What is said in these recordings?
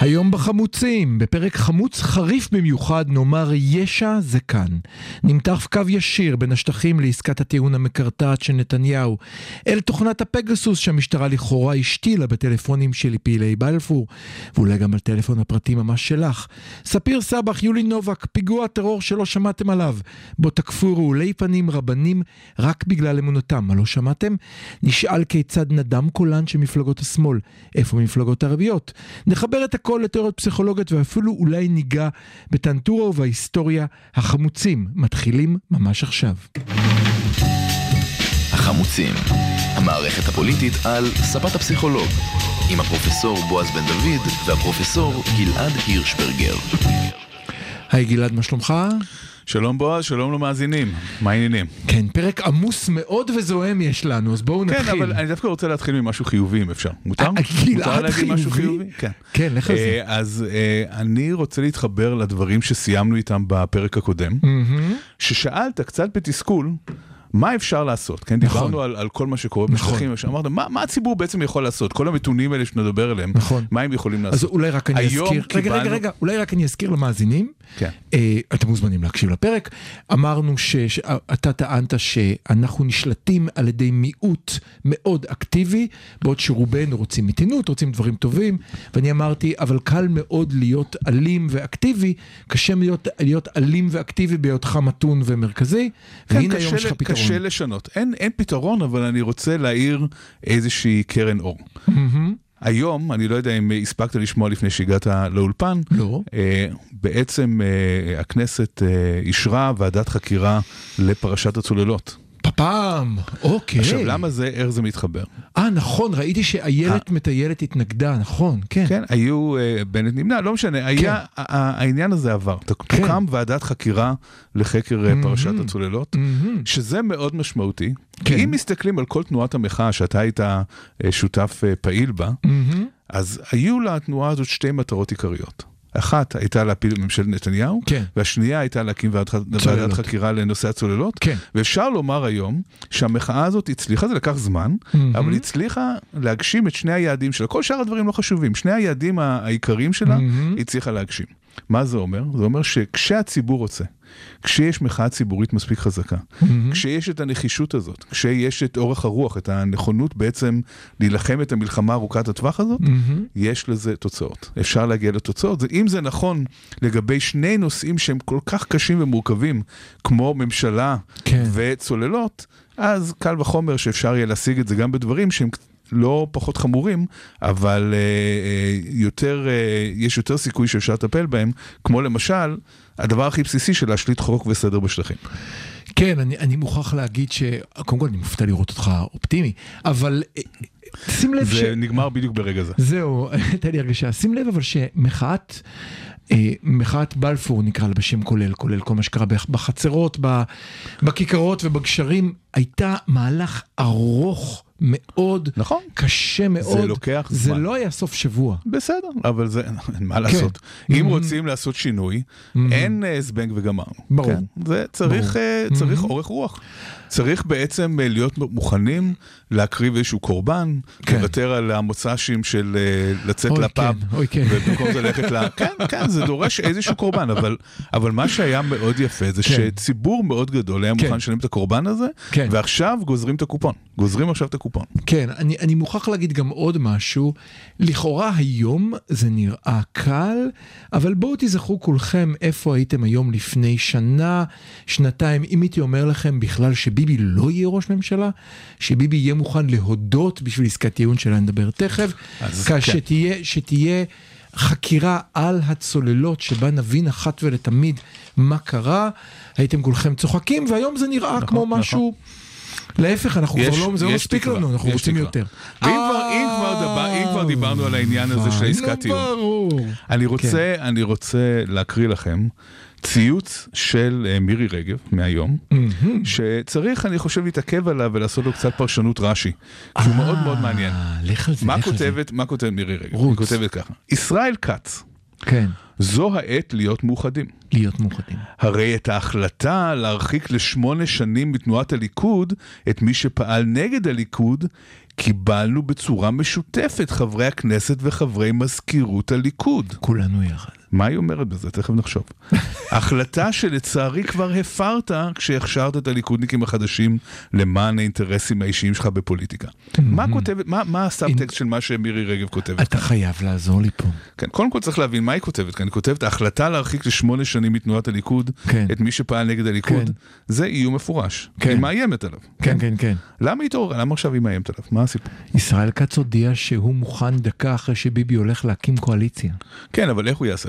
היום בחמוצים, בפרק חמוץ חריף במיוחד, נאמר ישע זה כאן. נמתח קו ישיר בין השטחים לעסקת הטיעון המקרטעת של נתניהו, אל תוכנת הפגסוס שהמשטרה לכאורה השתילה בטלפונים של פעילי בלפור, ואולי גם על טלפון הפרטי ממש שלך. ספיר סבח, יולי נובק, פיגוע טרור שלא שמעתם עליו, בו תקפו רעולי פנים רבנים רק בגלל אמונתם, מה לא שמעתם? נשאל כיצד נדם קולן של מפלגות השמאל, איפה מפלגות ערביות? נחבר את הכל לתיאוריות פסיכולוגיות ואפילו אולי ניגע בטנטורה ובהיסטוריה. החמוצים מתחילים ממש עכשיו. החמוצים, המערכת הפוליטית על ספת הפסיכולוג, עם הפרופסור בועז בן דוד והפרופסור גלעד הירשברגר. היי גלעד, מה שלומך? שלום בועז, שלום למאזינים, מה העניינים? כן, פרק עמוס מאוד וזוהם יש לנו, אז בואו נתחיל. כן, אבל אני דווקא רוצה להתחיל ממשהו חיובי אם אפשר. מותר? אה, מותר להגיד משהו חיובי? כן. כן, לך על זה. אה, אז אה, אני רוצה להתחבר לדברים שסיימנו איתם בפרק הקודם. ששאלת קצת בתסכול. מה אפשר לעשות? כן, נכון. דיברנו על, על כל מה שקורה נכון. בשטחים, אמרת, מה, מה הציבור בעצם יכול לעשות? כל המתונים האלה שנדבר עליהם, נכון. מה הם יכולים אז לעשות? אולי רק אני אזכיר, רגע, רגע, קיבלנו- רגע, אולי רק אני אזכיר למאזינים, כן. אה, אתם מוזמנים להקשיב לפרק, אמרנו שאתה טענת שאנחנו נשלטים על ידי מיעוט מאוד אקטיבי, בעוד שרובנו רוצים מתינות, רוצים דברים טובים, ואני אמרתי, אבל קל מאוד להיות אלים ואקטיבי, קשה להיות, להיות אלים ואקטיבי בהיותך מתון ומרכזי, כן, והנה היום יש לך ל- פתרון. קשה לשנות. אין, אין פתרון, אבל אני רוצה להאיר איזושהי קרן אור. היום, אני לא יודע אם הספקת לשמוע לפני שהגעת לאולפן, לא. אה, בעצם אה, הכנסת אה, אישרה ועדת חקירה לפרשת הצוללות. פפם, אוקיי. עכשיו, למה זה, איך זה מתחבר? אה, נכון, ראיתי שאיילת מטיילת התנגדה, נכון, כן. כן, היו, אה, בנט נמנע, לא משנה, היה, ה- העניין הזה עבר. כן. תוקם ועדת חקירה לחקר אה, פרשת מהמם. הצוללות. מהמם. שזה מאוד משמעותי, כן. כי אם מסתכלים על כל תנועת המחאה שאתה היית אה, שותף פעיל בה, מהמם. אז היו לתנועה הזאת שתי מטרות עיקריות. אחת הייתה להפיל את ממשלת נתניהו, כן. והשנייה הייתה להקים ועדת. חקירה לנושא הצוללות. כן. ואפשר לומר היום שהמחאה הזאת הצליחה, זה לקח זמן, מהמם. אבל הצליחה להגשים את שני היעדים שלה. כל שאר הדברים לא חשובים, שני היעדים העיקריים שלה, מהמם. היא הצליחה להגשים. מה זה אומר? זה אומר שכשהציבור רוצה, כשיש מחאה ציבורית מספיק חזקה, מהמם. כשיש את הנחישות הזאת, כשיש את אורך הרוח, את הנכונות בעצם להילחם את המלחמה ארוכת הטווח הזאת, מהמם. יש לזה תוצאות. אפשר להגיע לתוצאות. זה- אם זה נכון לגבי שני נושאים שהם כל כך קשים ומורכבים, כמו ממשלה כן. וצוללות, אז קל וחומר שאפשר יהיה להשיג את זה גם בדברים שהם לא פחות חמורים, אבל אה, אה, יותר, אה, יש יותר סיכוי שאפשר לטפל בהם, כמו למשל, הדבר הכי בסיסי של להשליט חוק וסדר בשטחים. כן, אני, אני מוכרח להגיד ש... קודם כל, אני מופתע לראות אותך אופטימי, אבל שים לב ש... זה נגמר בדיוק ברגע זה. זהו, הייתה לי הרגשה. שים לב אבל שמחאת, מחאת בלפור נקרא לה בשם כולל, כולל כל מה שקרה בח- בחצרות, בכיכרות ובגשרים, הייתה מהלך ארוך מאוד, נכון. קשה מאוד. לוקח זה זמן. לא היה סוף שבוע. בסדר, אבל זה, אין מה לעשות. אם רוצים לעשות שינוי, אין אה, זבנג וגמרנו. ברור. כן? זה צריך, ברור. אה, צריך אורך רוח. צריך בעצם אה, להיות מוכנים להקריב איזשהו קורבן, כן. לוותר על המוצ"שים של אה, לצאת אוי, לפאב, כן, אוי, כן. ובמקום זה ללכת ל... כן, כן, זה דורש איזשהו קורבן, אבל, אבל מה שהיה מאוד יפה זה כן. שציבור מאוד גדול היה כן. מוכן לשלם את הקורבן הזה, כן. ועכשיו גוזרים את הקופון. גוזרים עכשיו את הקופון. כן, אני, אני מוכרח להגיד גם עוד משהו. לכאורה היום זה נראה קל, אבל בואו תזכרו כולכם איפה הייתם היום לפני שנה, שנתיים, אם הייתי אומר לכם בכלל שביבי לא יהיה ראש ממשלה, שביבי יהיה מוכן להודות בשביל עסקת טיעון שלה נדבר תכף, אז כך כן. שתהיה, שתהיה חקירה על הצוללות שבה נבין אחת ולתמיד מה קרה, הייתם כולכם צוחקים, והיום זה נראה כמו נכון. משהו... להפך, אנחנו יש- כבר לא, זה לא מספיק תקווה, לנו, אנחנו רוצים תקווה. יותר. ואם כבר- אם כבר דבר- אם כבר דיברנו על העניין הזה של אה, העסקת טיעון. אני רוצה, אני רוצה להקריא לכם ציוץ של אה, מירי רגב מהיום. שצריך, אני חושב, להתעכב עליו ולעשות לו קצת פרשנות רש"י, כי הוא מאוד מאוד מעניין. אה, לך על זה, מה לך על זה. מה כותבת מירי רגב? היא כותבת ככה, ישראל כץ כן, זו העת להיות מאוחדים. להיות מאוחדים. הרי את ההחלטה להרחיק לשמונה שנים מתנועת הליכוד את מי שפעל נגד הליכוד, קיבלנו בצורה משותפת חברי הכנסת וחברי מזכירות הליכוד. כולנו יחד. מה היא אומרת בזה? תכף נחשוב. החלטה שלצערי כבר הפרת כשהכשרת את הליכודניקים החדשים למען האינטרסים האישיים שלך בפוליטיקה. מה כותבת, מה, מה הסאבטקסט של מה שמירי רגב כותבת? אתה חייב לעזור לי פה. כן, קודם כל צריך להבין מה היא כותבת כאן. היא כותבת, ההחלטה להרחיק לשמונה שנים מתנועת הליכוד כן. את מי שפעל נגד הליכוד, כן. זה איום מפורש. כן. היא מאיימת עליו. כן, כן, כן. למה היא התעוררה? למה עכשיו היא מאיימת עליו? מה הסיפור? ישראל כץ הודיע שהוא מוכן דקה אחרי שביבי הולך להקים קואליציה. כן, אבל איך הוא יעשה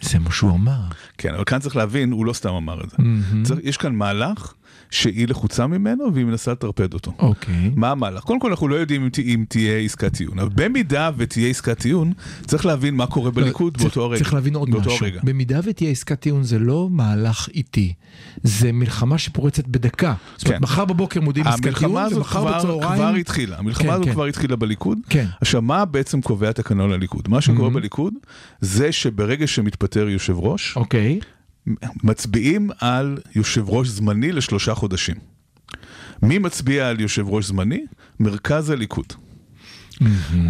זה? מה שהוא אמר. כן, אבל כאן צריך להבין, הוא לא סתם אמר את זה. צריך, יש כאן מהלך שהיא לחוצה ממנו והיא מנסה לטרפד אותו. אוקיי. מה המהלך? קודם כל אנחנו לא יודעים אם, ת- אם תהיה עסקת טיעון, אבל במידה ותהיה עסקת טיעון, צריך להבין מה קורה בליכוד צריך- באותו הרגע. צריך להבין עוד משהו. רגע. במידה ותהיה עסקת טיעון זה לא מהלך איטי, זה מלחמה שפורצת בדקה. זאת אומרת, כן. מחר בבוקר מודיעים עסקת טיעון, המלחמה הזאת ומחר כבר, בצהריים... כבר התחילה, המלחמה כן, הזאת כן. כבר התחילה בליכוד. כן. עכשיו מה בעצם קובע תקנון הליכוד? מה שקורה בליכוד זה שברגע שמתפטר יושב ראש, אוקיי. מצביעים על יושב ראש זמני לשלושה חודשים. מי מצביע על יושב ראש זמני? מרכז הליכוד.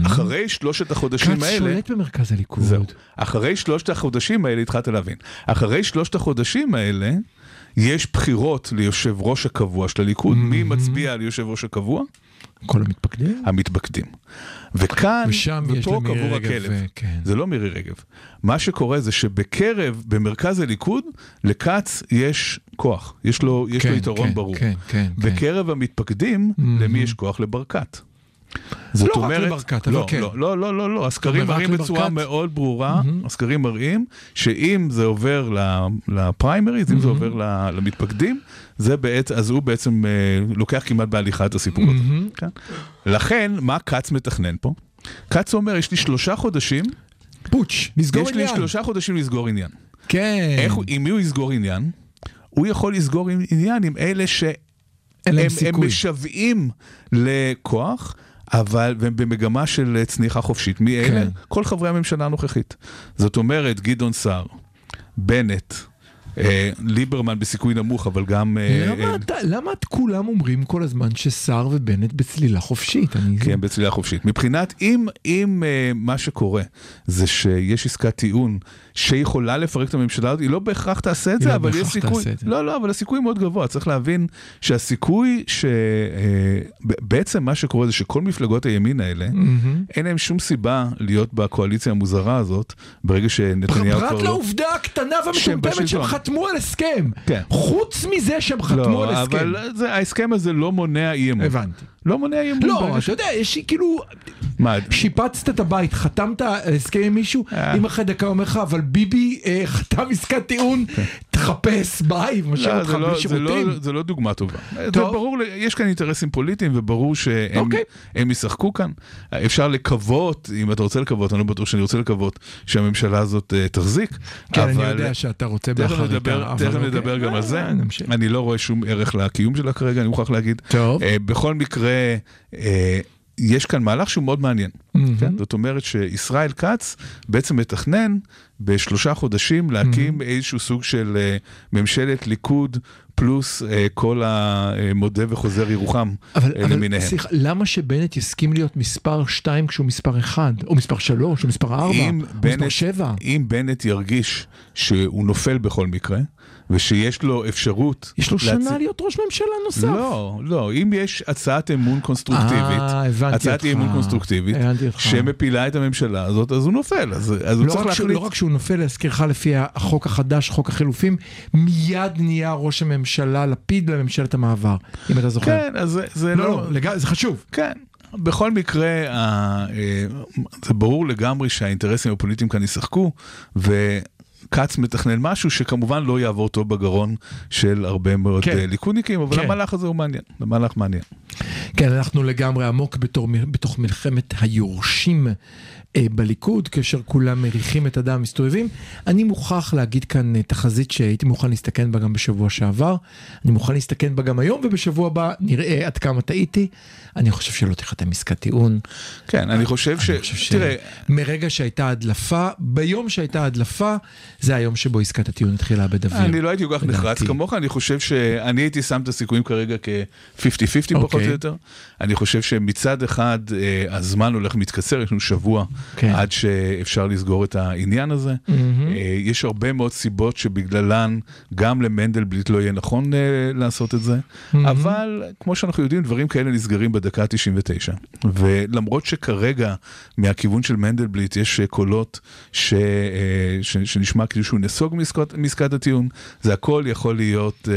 אחרי שלושת החודשים כץ האלה... שולט במרכז הליכוד. זהו. אחרי שלושת החודשים האלה התחלת להבין. אחרי שלושת החודשים האלה יש בחירות ליושב ראש הקבוע של הליכוד. מי מצביע על יושב ראש הקבוע? כל המתפקדים? המתפקדים. וכאן, ושם יש ופה למירי קבור רגב, הכלב. אה, כן. זה לא מירי רגב. מה שקורה זה שבקרב, במרכז הליכוד, לכץ יש כוח. יש לו, יש לו כן, יתרון כן, ברור. כן, כן, כן. בקרב המתפקדים, למי יש כוח? לברקת. זאת לא רק לברקת, אבל לא, כן. לא, לא, לא, לא, לא, הסקרים מראים בצורה? מאוד ברורה, הסקרים מראים שאם זה עובר לפריימריז, אם זה עובר למתפקדים, זה בעצם, אז הוא בעצם אה, לוקח כמעט בהליכה את הסיפור הזה. כן? לכן, מה כץ מתכנן פה? כץ אומר, יש לי שלושה חודשים, פוטש, נסגור יש לי עניין. שלושה חודשים לסגור עניין. כן. איך עם מי הוא יסגור עניין? הוא יכול לסגור עניין עם אלה שהם הם. משוועים לכוח. אבל במגמה של אה, צניחה חופשית. מי אלה? כן. כל חברי הממשלה הנוכחית. זאת אומרת, גדעון סער, בנט, אה, ליברמן בסיכוי נמוך, אבל גם... אה, למה אה, אתה- למה את כולם אומרים כל הזמן שסער ובנט בצלילה חופשית? אני... כן, בצלילה חופשית. מבחינת, אם, אם uh, מה שקורה זה שיש עסקת טיעון שיכולה לפרק את הממשלה הזאת, היא לא בהכרח תעשה את זה, לא אבל יש סיכוי. לא, לא, אבל הסיכוי מאוד גבוה, צריך להבין שהסיכוי שבעצם מה שקורה זה שכל מפלגות הימין האלה, מהמם. אין להם שום סיבה להיות בקואליציה המוזרה הזאת, ברגע שנתניהו כבר פרט לא... לעובדה הקטנה והמטומטמת שהם. חתמו על הסכם. כן. חוץ מזה שהם חתמו על לא, הסכם. אבל זה, ההסכם הזה לא מונע אי אמון. הבנתי. לא מונע אי אמון. לא, ש- אתה יודע, יש כאילו... מה, שיפצת את הבית, חתמת הסכם עם מישהו, אה. אם אחרי דקה אומר לך, אבל ביבי אה, חתם עסקת טיעון, תחפש ביי, משאיר לא, אותך זה לא, בלי זה, שירותים. לא, זה לא דוגמה טובה. זה. ברור, יש כאן אינטרסים פוליטיים וברור שהם אוקיי. ישחקו כאן. אפשר לקוות, אם אתה רוצה לקוות, אני לא בטוח שאני רוצה לקוות שהממשלה הזאת uh, תחזיק. כן, אני יודע שאתה רוצה באחריתה. תכף אוקיי. נדבר גם אה, על זה. אני לא רואה שום ערך לקיום שלה כרגע, אני מוכרח להגיד. טוב. אה, בכל מקרה, אה, יש כאן מהלך שהוא מאוד מעניין. מהמם. כן? זאת אומרת שישראל כץ בעצם מתכנן בשלושה חודשים להקים איזשהו סוג של אה, ממשלת ליכוד פלוס אה, כל המודה וחוזר ירוחם אבל, אה, אבל למיניהם. סליחה, למה שבנט יסכים להיות מספר 2 כשהוא מספר 1, או מספר 3, או מספר 4, או אם מספר בנט, 7? אם בנט ירגיש שהוא נופל בכל מקרה, ושיש לו אפשרות... יש לו להצ- שנה להיות ראש ממשלה נוסף. לא, לא, אם יש הצעת אמון קונסטרוקטיבית, אה, הבנתי הצעת אמון קונסטרוקטיבית. שמפילה את הממשלה הזאת, אז הוא נופל, אז, אז הוא לא צריך רק, שהוא, להחליט. לא רק שהוא נופל, להזכירך לפי החוק החדש, חוק החילופים, מיד נהיה ראש הממשלה לפיד לממשלת המעבר, אם אתה זוכר. כן, אז זה, זה לא, לא... לא, לג... זה חשוב. כן. בכל מקרה, אה, זה ברור לגמרי שהאינטרסים הפוליטיים כאן ישחקו, כץ מתכנן משהו שכמובן לא יעבור טוב בגרון של הרבה מאוד כן. אה, ליכודניקים, אבל כן. המהלך הזה הוא מעניין, המהלך מעניין. כן, אנחנו לגמרי עמוק בתור, בתוך מלחמת היורשים אה, בליכוד, כאשר כולם מריחים את הדם מסתובבים. אני מוכרח להגיד כאן אה, תחזית שהייתי מוכן להסתכן בה גם בשבוע שעבר, אני מוכן להסתכן בה גם היום, ובשבוע הבא נראה עד כמה טעיתי. אני חושב שלא תיחתם עסקת טיעון. כן, אני חושב ש... אני חושב ש... תראה, מרגע שהייתה הדלפה, ביום שהייתה הדלפה, זה היום שבו עסקת הטיעון התחילה אוויר. אני לא הייתי כל כך נחרץ. כמוך, אני חושב שאני הייתי שם את הסיכויים כרגע כ-50-50 פחות או אוקיי. יותר. אני חושב שמצד אחד אה, הזמן הולך ומתקצר, יש לנו שבוע כן. עד שאפשר לסגור את העניין הזה. מהמם. אה, יש הרבה מאוד סיבות שבגללן גם למנדלבליט לא יהיה נכון אה, לעשות את זה, מהמם. אבל כמו שאנחנו יודעים, דברים כאלה נסגרים בדקה ה-99. ולמרות שכרגע מהכיוון של מנדלבליט יש קולות ש, ש, שנשמע כאילו שהוא נסוג מעסקת, מעסקת הטיעון, זה הכל יכול להיות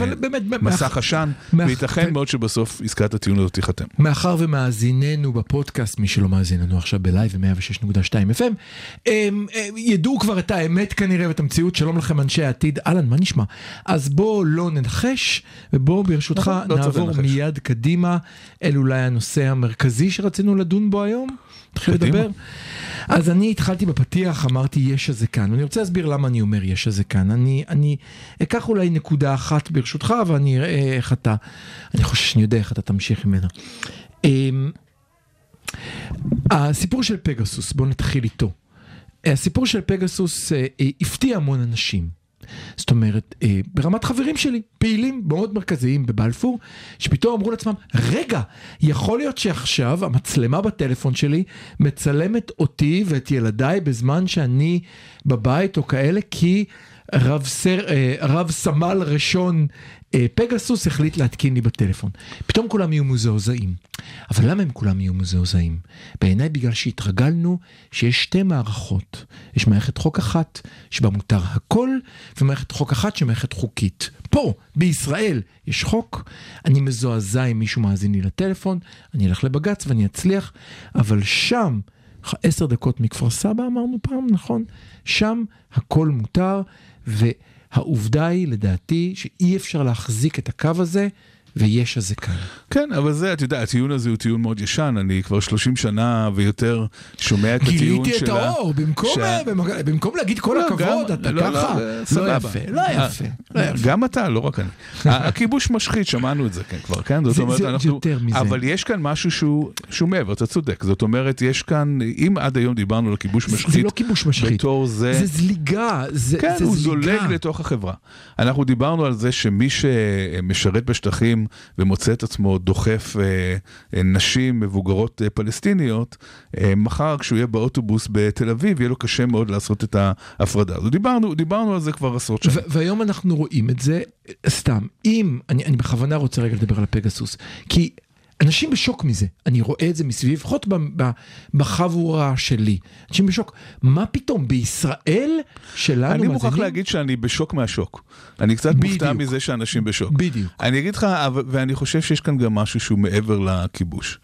אה, באמת, מסך עשן, מאח- וייתכן מאוד שבסוף עסקת הטיעון הזאת תיחתם. מאחר ומאזיננו בפודקאסט, מי שלא מאזין לנו עכשיו בלייב ו-106.2 FM, הם, הם ידעו כבר את האמת כנראה ואת המציאות, שלום לכם אנשי העתיד, אהלן, מה נשמע? אז בואו לא ננחש, ובואו ברשותך נכון, לא צריך נעבור. מיד קדימה אל אולי הנושא המרכזי שרצינו לדון בו היום. קדימה. לדבר. אז אני התחלתי בפתיח, אמרתי יש הזה כאן, ואני רוצה להסביר למה אני אומר יש הזה כאן. אני, אני אקח אולי נקודה אחת ברשותך, ואני אראה איך אתה, אני חושב שאני יודע איך אתה תמשיך ממנה. אמ, הסיפור של פגסוס, בואו נתחיל איתו. הסיפור של פגסוס אה, אה, הפתיע המון אנשים. זאת אומרת, אה, ברמת חברים שלי, פעילים מאוד מרכזיים בבלפור, שפתאום אמרו לעצמם, רגע, יכול להיות שעכשיו המצלמה בטלפון שלי מצלמת אותי ואת ילדיי בזמן שאני בבית או כאלה, כי רב, סר, אה, רב סמל ראשון פגסוס החליט להתקין לי בטלפון. פתאום כולם יהיו מזועזעים. אבל למה הם כולם יהיו מזועזעים? בעיניי בגלל שהתרגלנו שיש שתי מערכות. יש מערכת חוק אחת שבה מותר הכל, ומערכת חוק אחת שהיא מערכת חוקית. פה, בישראל, יש חוק, אני מזועזע אם מישהו מאזין לי לטלפון, אני אלך לבג"ץ ואני אצליח, אבל שם, עשר דקות מכפר סבא אמרנו פעם, נכון? שם הכל מותר, והעובדה היא, לדעתי, שאי אפשר להחזיק את הקו הזה, ויש הזה כאן. כן, אבל זה, אתה יודע, הטיעון הזה הוא טיעון מאוד ישן, אני כבר 30 שנה ויותר שומע את הטיעון שלה. גיליתי את האור, במקום, שה- במק- במקום להגיד כל לא, הכבוד, גם- אתה לא, ככה, לא, לא סבבה. יפה, לא יפה, לא יפה. גם אתה, לא רק אני. הכיבוש משחית, שמענו את זה כן, כבר, כן? זאת זה- אומרת, זה אנחנו... יותר מזה. אבל יש כאן משהו שהוא שהוא מעבר, אתה צודק. זאת אומרת, יש כאן, אם עד היום דיברנו על כיבוש זה- משחית, זה לא כיבוש משחית, בתור זה... זה זליגה, זה כן, זה הוא זליגה. זולג לתוך החברה. אנחנו דיברנו על זה שמי שמשרת בשטחים ומוצא את עצמו דוחף אה, אה, נשים מבוגרות אה, פלסטיניות, מחר כשהוא יהיה באוטובוס בתל אביב, יהיה לו קשה מאוד לעשות את ההפרדה הזו. דיברנו, דיברנו על זה כבר עשרות שנים. והיום אנחנו רואים את זה, סתם, אם, אני, אני בכוונה רוצה רגע לדבר על הפגסוס, כי אנשים בשוק מזה, אני רואה את זה מסביב, לפחות בחבורה שלי, אנשים בשוק, מה פתאום, בישראל שלנו אני מוכרח מאזינים? להגיד שאני בשוק מהשוק. אני קצת בדיוק. מופתע מזה שאנשים בשוק. בדיוק. אני אגיד לך, ואני חושב שיש כאן גם משהו שהוא מעבר לכיבוש.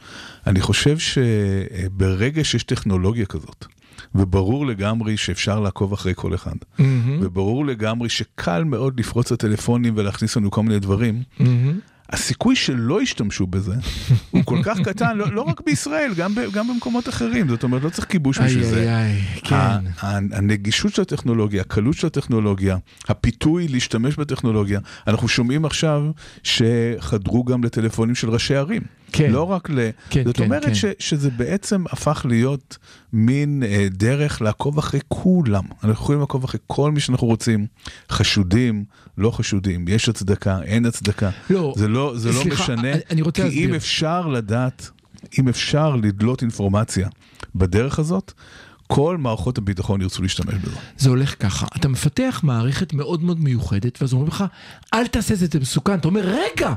אני חושב שברגע שיש טכנולוגיה כזאת, וברור לגמרי שאפשר לעקוב אחרי כל אחד, מהמם, וברור לגמרי שקל מאוד לפרוץ לטלפונים ולהכניס לנו כל מיני דברים, מהמם. הסיכוי שלא ישתמשו בזה הוא כל כך קטן, לא, לא רק בישראל, גם, ב, גם במקומות אחרים. זאת אומרת, לא צריך כיבוש בשביל איי זה. איי איי, ה- כן. ה- הנגישות של הטכנולוגיה, הקלות של הטכנולוגיה, הפיתוי להשתמש בטכנולוגיה. אנחנו שומעים עכשיו שחדרו גם לטלפונים של ראשי ערים. כן. לא רק ל... כן, זאת כן, אומרת כן. ש, שזה בעצם הפך להיות מין אה, דרך לעקוב אחרי כולם. אנחנו יכולים לעקוב אחרי כל מי שאנחנו רוצים. חשודים, לא חשודים, יש הצדקה, אין הצדקה. לא, זה לא, זה לא סליחה, משנה, אני- אני רוצה כי להסביר. אם אפשר לדעת, אם אפשר לדלות אינפורמציה בדרך הזאת, כל מערכות הביטחון ירצו להשתמש בזה. זה הולך ככה, אתה מפתח מערכת מאוד מאוד מיוחדת, ואז אומרים לך, אל תעשה את זה, זה מסוכן. אתה אומר, רגע,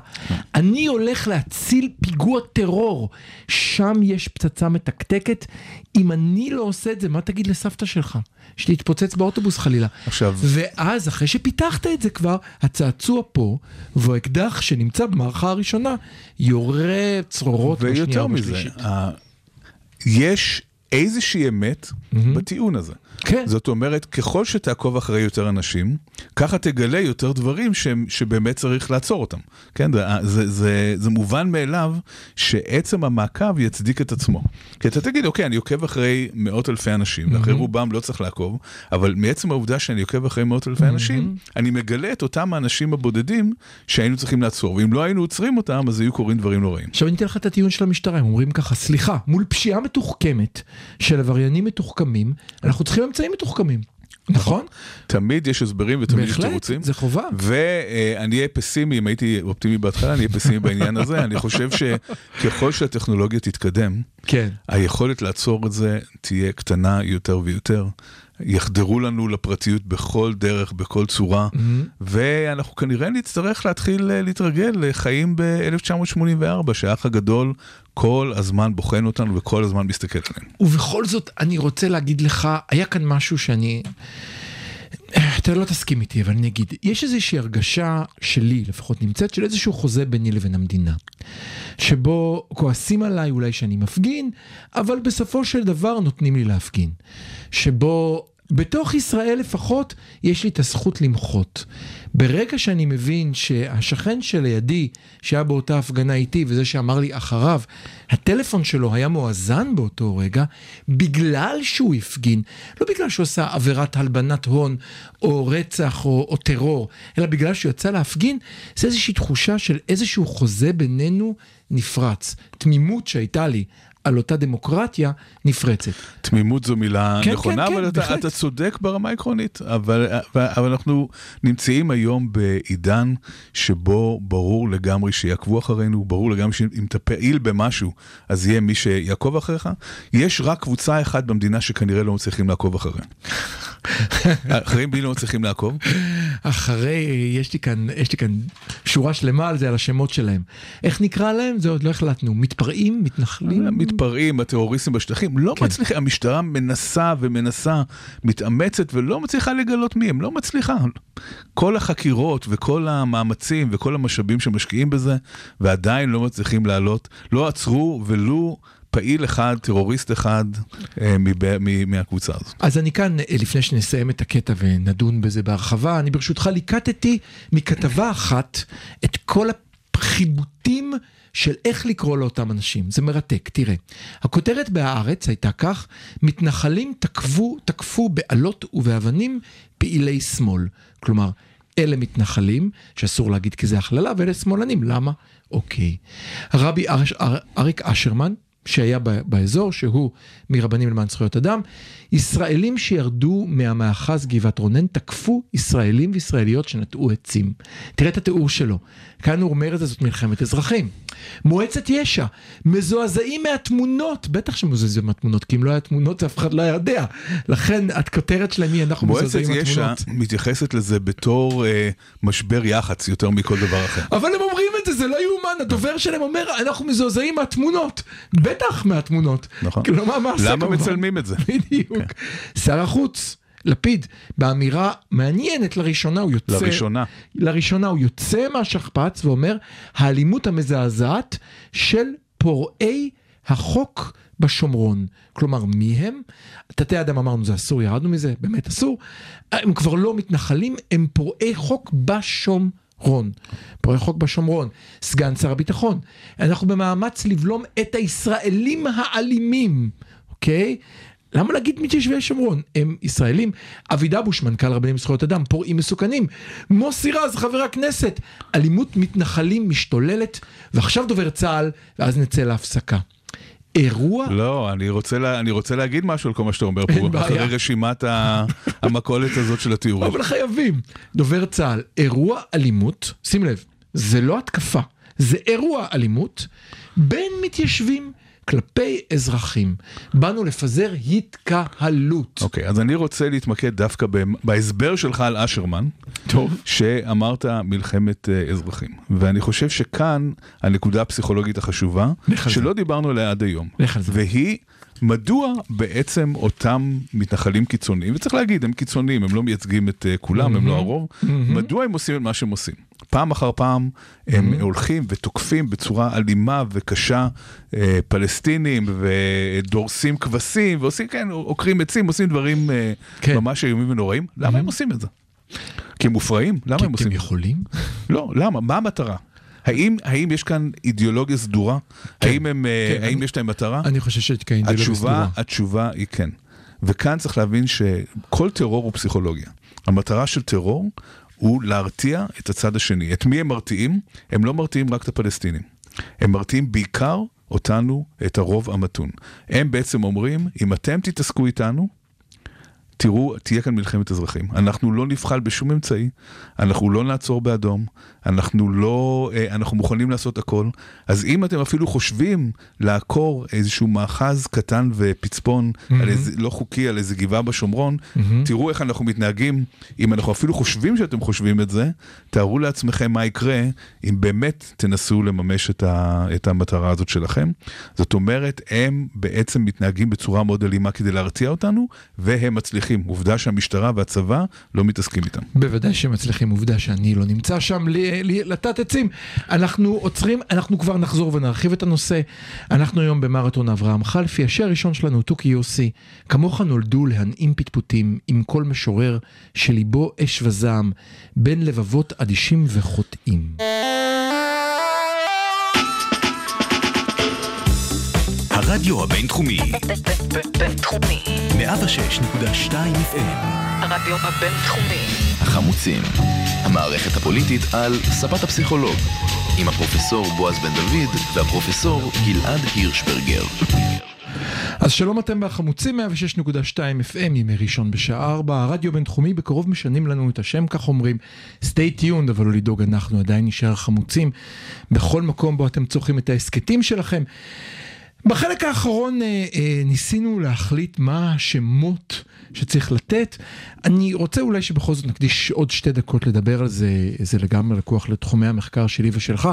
אני הולך להציל פיגוע טרור, שם יש פצצה מתקתקת, אם אני לא עושה את זה, מה תגיד לסבתא שלך? שתתפוצץ באוטובוס חלילה. עכשיו- ואז, אחרי שפיתחת את זה כבר, הצעצוע פה, והאקדח שנמצא במערכה הראשונה, יורה צרורות בשנייה ויותר מזה, ובשלישית. יש איזושהי אמת בטיעון הזה. כן. זאת אומרת, ככל שתעקוב אחרי יותר אנשים, ככה תגלה יותר דברים שהם, שבאמת צריך לעצור אותם. כן, זה, זה, זה, זה מובן מאליו שעצם המעקב יצדיק את עצמו. כי אתה תגיד, אוקיי, אני עוקב אחרי מאות אלפי אנשים, ואחרי רובם לא צריך לעקוב, אבל מעצם העובדה שאני עוקב אחרי מאות אלפי אנשים, אני מגלה את אותם האנשים הבודדים שהיינו צריכים לעצור, ואם לא היינו עוצרים אותם, אז היו קורים דברים לא רעים. עכשיו אני אתן לך את הטיעון של המשטרה, הם אומרים ככה, סליחה, מול פשיעה מתוחכמת של עבריינים מתוחכמים, אנחנו צריכים אמצעים מתוחכמים, נכון? תמיד יש הסברים ותמיד יש בהחלט, תירוצים. זה חובה. ואני אהיה פסימי, אם הייתי אופטימי בהתחלה, אני אהיה פסימי בעניין הזה. אני חושב שככל שהטכנולוגיה תתקדם, כן. היכולת לעצור את זה תהיה קטנה יותר ויותר. יחדרו לנו לפרטיות בכל דרך, בכל צורה, ואנחנו כנראה נצטרך להתחיל אה, להתרגל לחיים ב-1984, שהאח הגדול כל הזמן בוחן אותנו וכל הזמן מסתכל עלינו. ובכל זאת, אני רוצה להגיד לך, היה כאן משהו שאני... אתה לא תסכים איתי, אבל אני אגיד, יש איזושהי הרגשה שלי, לפחות נמצאת, של איזשהו חוזה ביני לבין המדינה. שבו כועסים עליי אולי שאני מפגין, אבל בסופו של דבר נותנים לי להפגין. שבו בתוך ישראל לפחות יש לי את הזכות למחות. ברגע שאני מבין שהשכן שלידי, שהיה באותה הפגנה איתי, וזה שאמר לי אחריו, הטלפון שלו היה מואזן באותו רגע, בגלל שהוא הפגין, לא בגלל שהוא עשה עבירת הלבנת הון, או רצח, או, או טרור, אלא בגלל שהוא יצא להפגין, זה איזושהי תחושה של איזשהו חוזה בינינו נפרץ. תמימות שהייתה לי. על אותה דמוקרטיה נפרצת. תמימות זו מילה כן, נכונה, כן, אבל כן, אתה, בהחלט. אתה צודק ברמה העקרונית, אבל, אבל אנחנו נמצאים היום בעידן שבו ברור לגמרי שיעקבו אחרינו, ברור לגמרי שאם אתה פעיל במשהו, אז יהיה מי שיעקוב אחריך. יש רק קבוצה אחת במדינה שכנראה לא מצליחים לעקוב אחריהם. אחרים בי לא מצליחים לעקוב. אחרי, יש לי כאן, יש לי כאן שורה שלמה על זה, על השמות שלהם. איך נקרא להם? זה עוד לא החלטנו. מתפרעים? מתנחלים? המתפרעים, הטרוריסטים בשטחים, לא כן. מצליחים, המשטרה מנסה ומנסה, מתאמצת ולא מצליחה לגלות מי הם, לא מצליחה. כל החקירות וכל המאמצים וכל המשאבים שמשקיעים בזה, ועדיין לא מצליחים לעלות, לא עצרו ולו פעיל אחד, טרוריסט אחד אה, מב- מ- מהקבוצה הזאת. אז אני כאן, אה, לפני שנסיים את הקטע ונדון בזה בהרחבה, אני ברשותך ליקטתי מכתבה אחת את כל החיבוטים של איך לקרוא לאותם אנשים. זה מרתק, תראה. הכותרת בהארץ הייתה כך, מתנחלים תקפו, תקפו באלות ובאבנים פעילי שמאל. כלומר, אלה מתנחלים, שאסור להגיד כי זה הכללה, ואלה שמאלנים, למה? אוקיי. אר, אריק אשרמן, שהיה באזור, שהוא מרבנים למען זכויות אדם, ישראלים שירדו מהמאחז גבעת רונן תקפו ישראלים וישראליות שנטעו עצים. תראה את התיאור שלו. כאן הוא אומר את זה, זאת מלחמת אזרחים. מועצת יש"ע, מזועזעים מהתמונות, בטח שמזועזעים מהתמונות, כי אם לא היה תמונות אף אחד לא היה יודע. לכן הכותרת שלהם היא אנחנו מועצת מזועזעים יש"ע מהתמונות. מתייחסת לזה בתור אה, משבר יח"צ יותר מכל דבר אחר. אבל הם זה, זה לא יאומן, הדובר שלהם אומר, אנחנו מזועזעים מהתמונות. בטח מהתמונות. נכון. כלומר, מה עשה למה? מצלמים את זה? בדיוק. שר החוץ, לפיד, באמירה מעניינת לראשונה הוא יוצא... לראשונה. לראשונה הוא יוצא מהשכפ"ץ ואומר, האלימות המזעזעת של פורעי החוק בשומרון. כלומר, מי הם? תתי אדם אמרנו זה אסור, ירדנו מזה, באמת אסור. הם כבר לא מתנחלים, הם פורעי חוק בשומרון. פורעי חוק בשומרון. סגן שר הביטחון, אנחנו במאמץ לבלום את הישראלים האלימים, אוקיי? למה להגיד מתיישבי שומרון? הם ישראלים. אבי דבוש, מנכ"ל רבנים לזכויות אדם, פורעים מסוכנים. מוסי רז, חבר הכנסת. אלימות מתנחלים משתוללת, ועכשיו דובר צה"ל, ואז נצא להפסקה. אירוע לא, אני רוצה, לה, אני רוצה להגיד משהו על כל מה שאתה אומר פה, בעיה. אחרי רשימת המכולת הזאת של התיאורים. אבל חייבים. דובר צה"ל, אירוע אלימות, שים לב, זה לא התקפה, זה אירוע אלימות בין מתיישבים כלפי אזרחים. באנו לפזר התקהלות. אוקיי, אז אני רוצה להתמקד דווקא ב- בהסבר שלך על אשרמן, טוב. שאמרת מלחמת אה, אזרחים. ואני חושב שכאן הנקודה הפסיכולוגית החשובה. שלא דיברנו עליה עד היום, לך על זה. והיא... מדוע בעצם אותם מתנחלים קיצוניים, וצריך להגיד, הם קיצוניים, הם לא מייצגים את אה, כולם, הם לא הרוב, מדוע הם עושים את מה שהם עושים? פעם אחר פעם הם הולכים ותוקפים בצורה אלימה וקשה אה, פלסטינים ודורסים כבשים ועושים, כן, עוקרים עצים, עושים דברים אה, כן. ממש איומים ונוראים. למה הם עושים את זה? כי הם מופרעים? למה כי הם עושים את זה? יכולים? לא, למה? מה המטרה? האם, האם יש כאן אידיאולוגיה סדורה? האם, הם, אה, כן, האם אני- יש להם מטרה? אני חושב שכאינדיאולוגיה התשובה, סדורה. התשובה היא כן. וכאן צריך להבין שכל טרור הוא פסיכולוגיה. המטרה של טרור הוא להרתיע את הצד השני. את מי הם מרתיעים? הם לא מרתיעים רק את הפלסטינים. הם מרתיעים בעיקר אותנו, את הרוב המתון. הם בעצם אומרים, אם אתם תתעסקו איתנו, תראו, תהיה כאן מלחמת אזרחים. אנחנו לא נבחל בשום אמצעי, אנחנו לא נעצור באדום, אנחנו לא, אה, אנחנו מוכנים לעשות הכל. אז אם אתם אפילו חושבים לעקור איזשהו מאחז קטן ופצפון, על איזה, לא חוקי, על איזה גבעה בשומרון, תראו איך אנחנו מתנהגים. אם אנחנו אפילו חושבים שאתם חושבים את זה, תארו לעצמכם מה יקרה אם באמת תנסו לממש את, ה, את המטרה הזאת שלכם. זאת אומרת, הם בעצם מתנהגים בצורה מאוד אלימה כדי להרתיע אותנו, והם מצליחים. עובדה שהמשטרה והצבא לא מתעסקים איתם. בוודאי שהם מצליחים, עובדה שאני לא נמצא שם ל- ל- לטעת עצים. אנחנו עוצרים, אנחנו כבר נחזור ונרחיב את הנושא. אנחנו היום במרתון אברהם חלפי, השיר הראשון שלנו, תוכי יוסי. כמוך נולדו להנעים פטפוטים עם כל משורר שליבו אש וזעם, בין לבבות אדישים וחוטאים. הרדיו הבינתחומי, בינתחומי. 106.2 FM, הרדיו הבינתחומי. החמוצים, המערכת הפוליטית על ספת הפסיכולוג, עם הפרופסור בועז בן דוד והפרופסור גלעד הירשברגר. אז שלום אתם בחמוצים 106.2 FM ימי ראשון בשעה 4 הרדיו בינתחומי בקרוב משנים לנו את השם כך אומרים stay tuned אבל לא לדאוג אנחנו עדיין נשאר חמוצים בכל מקום בו אתם צורכים את ההסכתים שלכם. בחלק האחרון אה, אה, ניסינו להחליט מה השמות שצריך לתת. אני רוצה אולי שבכל זאת נקדיש עוד שתי דקות לדבר על זה, זה לגמרי לקוח לתחומי המחקר שלי ושלך.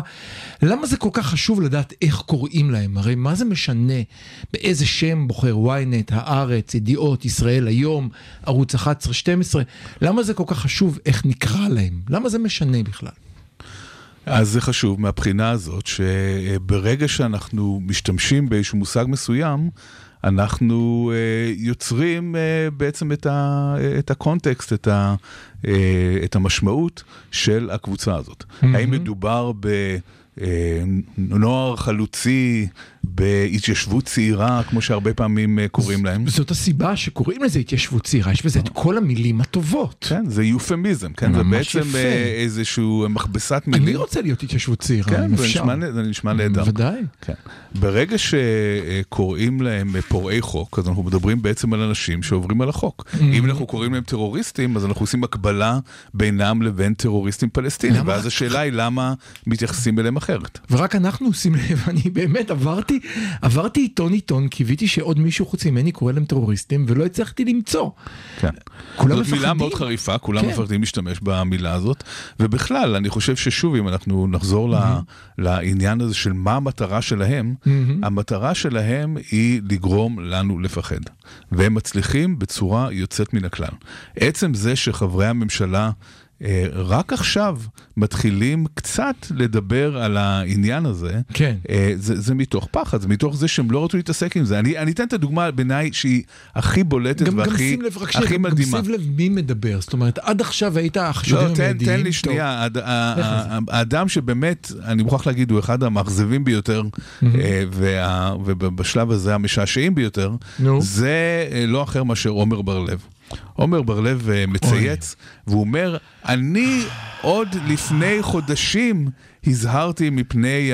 למה זה כל כך חשוב לדעת איך קוראים להם? הרי מה זה משנה באיזה שם בוחר ynet, הארץ, ידיעות, ישראל היום, ערוץ 11-12? למה זה כל כך חשוב איך נקרא להם? למה זה משנה בכלל? אז זה חשוב מהבחינה הזאת שברגע שאנחנו משתמשים באיזשהו מושג מסוים, אנחנו אה, יוצרים אה, בעצם את, ה, את הקונטקסט, את, ה, אה, את המשמעות של הקבוצה הזאת. האם מדובר בנוער חלוצי, בהתיישבות צעירה, כמו שהרבה פעמים אה, קוראים להם? זאת הסיבה שקוראים לזה התיישבות צעירה, יש בזה את כל המילים הטובות. כן, זה יופמיזם, כן, זה בעצם. אה, איזשהו מכבסת מילים. אני רוצה להיות התיישבות צעירה, כן, אם זה אפשר. נשמע, זה נשמע נהדר. ודאי. כן. ברגע שקוראים להם פורעי חוק, אז אנחנו מדברים בעצם על אנשים שעוברים על החוק. Mm-hmm. אם אנחנו קוראים להם טרוריסטים, אז אנחנו עושים הקבלה בינם לבין טרוריסטים פלסטינים. ואז השאלה היא למה מתייחסים אליהם אחרת. ורק אנחנו עושים לב, אני באמת עברתי, עברתי עיתון עיתון, קיוויתי שעוד מישהו חוץ ממני קורא להם טרוריסטים, ולא הצלחתי למצוא. כן. כולם זאת מילה מפחדים. מאוד חריפה, כולם כן. מפחדים להשתמש במילה הזאת. ובכלל, אני חושב ששוב, אם אנחנו נחזור ל- לעניין הזה של מה המטרה שלהם, המטרה שלהם היא לגרום לנו לפחד. והם מצליחים בצורה יוצאת מן הכלל. עצם זה שחברי הממשלה... אה, רק עכשיו מתחילים קצת לדבר על העניין הזה, כן. אה, זה, זה מתוך פחד, זה מתוך זה שהם לא רצו להתעסק עם זה. אני, אני אתן את הדוגמה בעיניי שהיא הכי בולטת גם, גם והכי שים לב, רק הכי גם, גם מדהימה. שים לב מי מדבר, זאת אומרת, עד עכשיו היית החשודים לא, תן, המיידיים. תן לי טוב. שנייה, הד- האדם שבאמת, אני מוכרח להגיד, הוא אחד המאכזבים ביותר, אה, וה- ובשלב הזה המשעשעים ביותר. זה לא אחר מאשר עומר בר-לב. עומר בר-לב אה, מצייץ, והוא אומר, אני עוד לפני חודשים הזהרתי מפני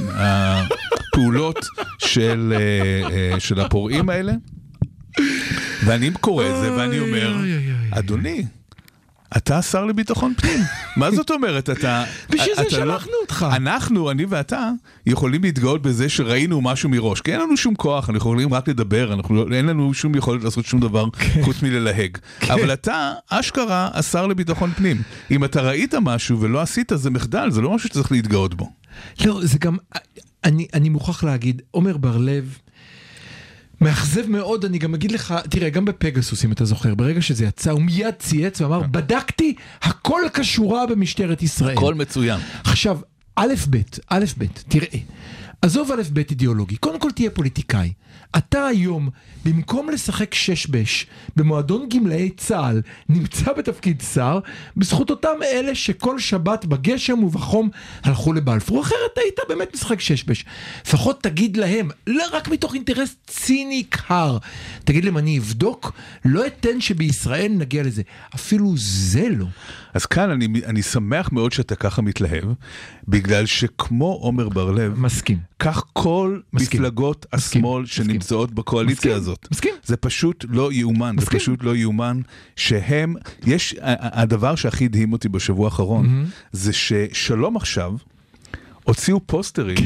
הפעולות של אה, אה, של הפורעים האלה, ואני קורא את זה ואני אומר. אדוני, אתה השר לביטחון פנים. מה זאת אומרת? אתה... בשביל זה לא- שלחנו אותך. אנחנו, אני ואתה, יכולים להתגאות בזה שראינו משהו מראש. כי אין לנו שום כוח, אנחנו יכולים רק לדבר, אנחנו לא, אין לנו שום יכולת לעשות שום דבר כן. חוץ מללהג. אבל אתה, אשכרה, השר לביטחון פנים. אם אתה ראית משהו ולא עשית, זה מחדל, זה לא משהו שצריך להתגאות בו. לא, זה גם, אני, אני מוכרח להגיד, עומר בר-לב, מאכזב מאוד, אני גם אגיד לך, תראה, גם בפגסוס, אם אתה זוכר, ברגע שזה יצא, הוא מיד צייץ ואמר, בדקתי, הכל כשורה במשטרת ישראל. הכל מצוין. עכשיו, א' ב', א' ב', תראה, עזוב א' ב' אידיאולוגי, קודם כל תהיה פוליטיקאי. אתה היום, במקום לשחק שש בש במועדון גמלאי צה"ל, נמצא בתפקיד שר, בזכות אותם אלה שכל שבת בגשם ובחום הלכו לבלפור. אחרת היית באמת משחק שש בש. לפחות תגיד להם, לא רק מתוך אינטרס ציני קר, תגיד להם אני אבדוק, לא אתן שבישראל נגיע לזה. אפילו זה לא. אז כאן אני, אני שמח מאוד שאתה ככה מתלהב, בגלל שכמו עומר בר-לב, מסכים. כך כל מסכים. מפלגות מסכים. השמאל מסכים. שנמצאות בקואליציה מסכים. הזאת. מסכים. זה פשוט לא יאומן, זה מסכים. פשוט לא יאומן שהם, יש, הדבר שהכי הדהים אותי בשבוע האחרון, זה ששלום עכשיו הוציאו פוסטרים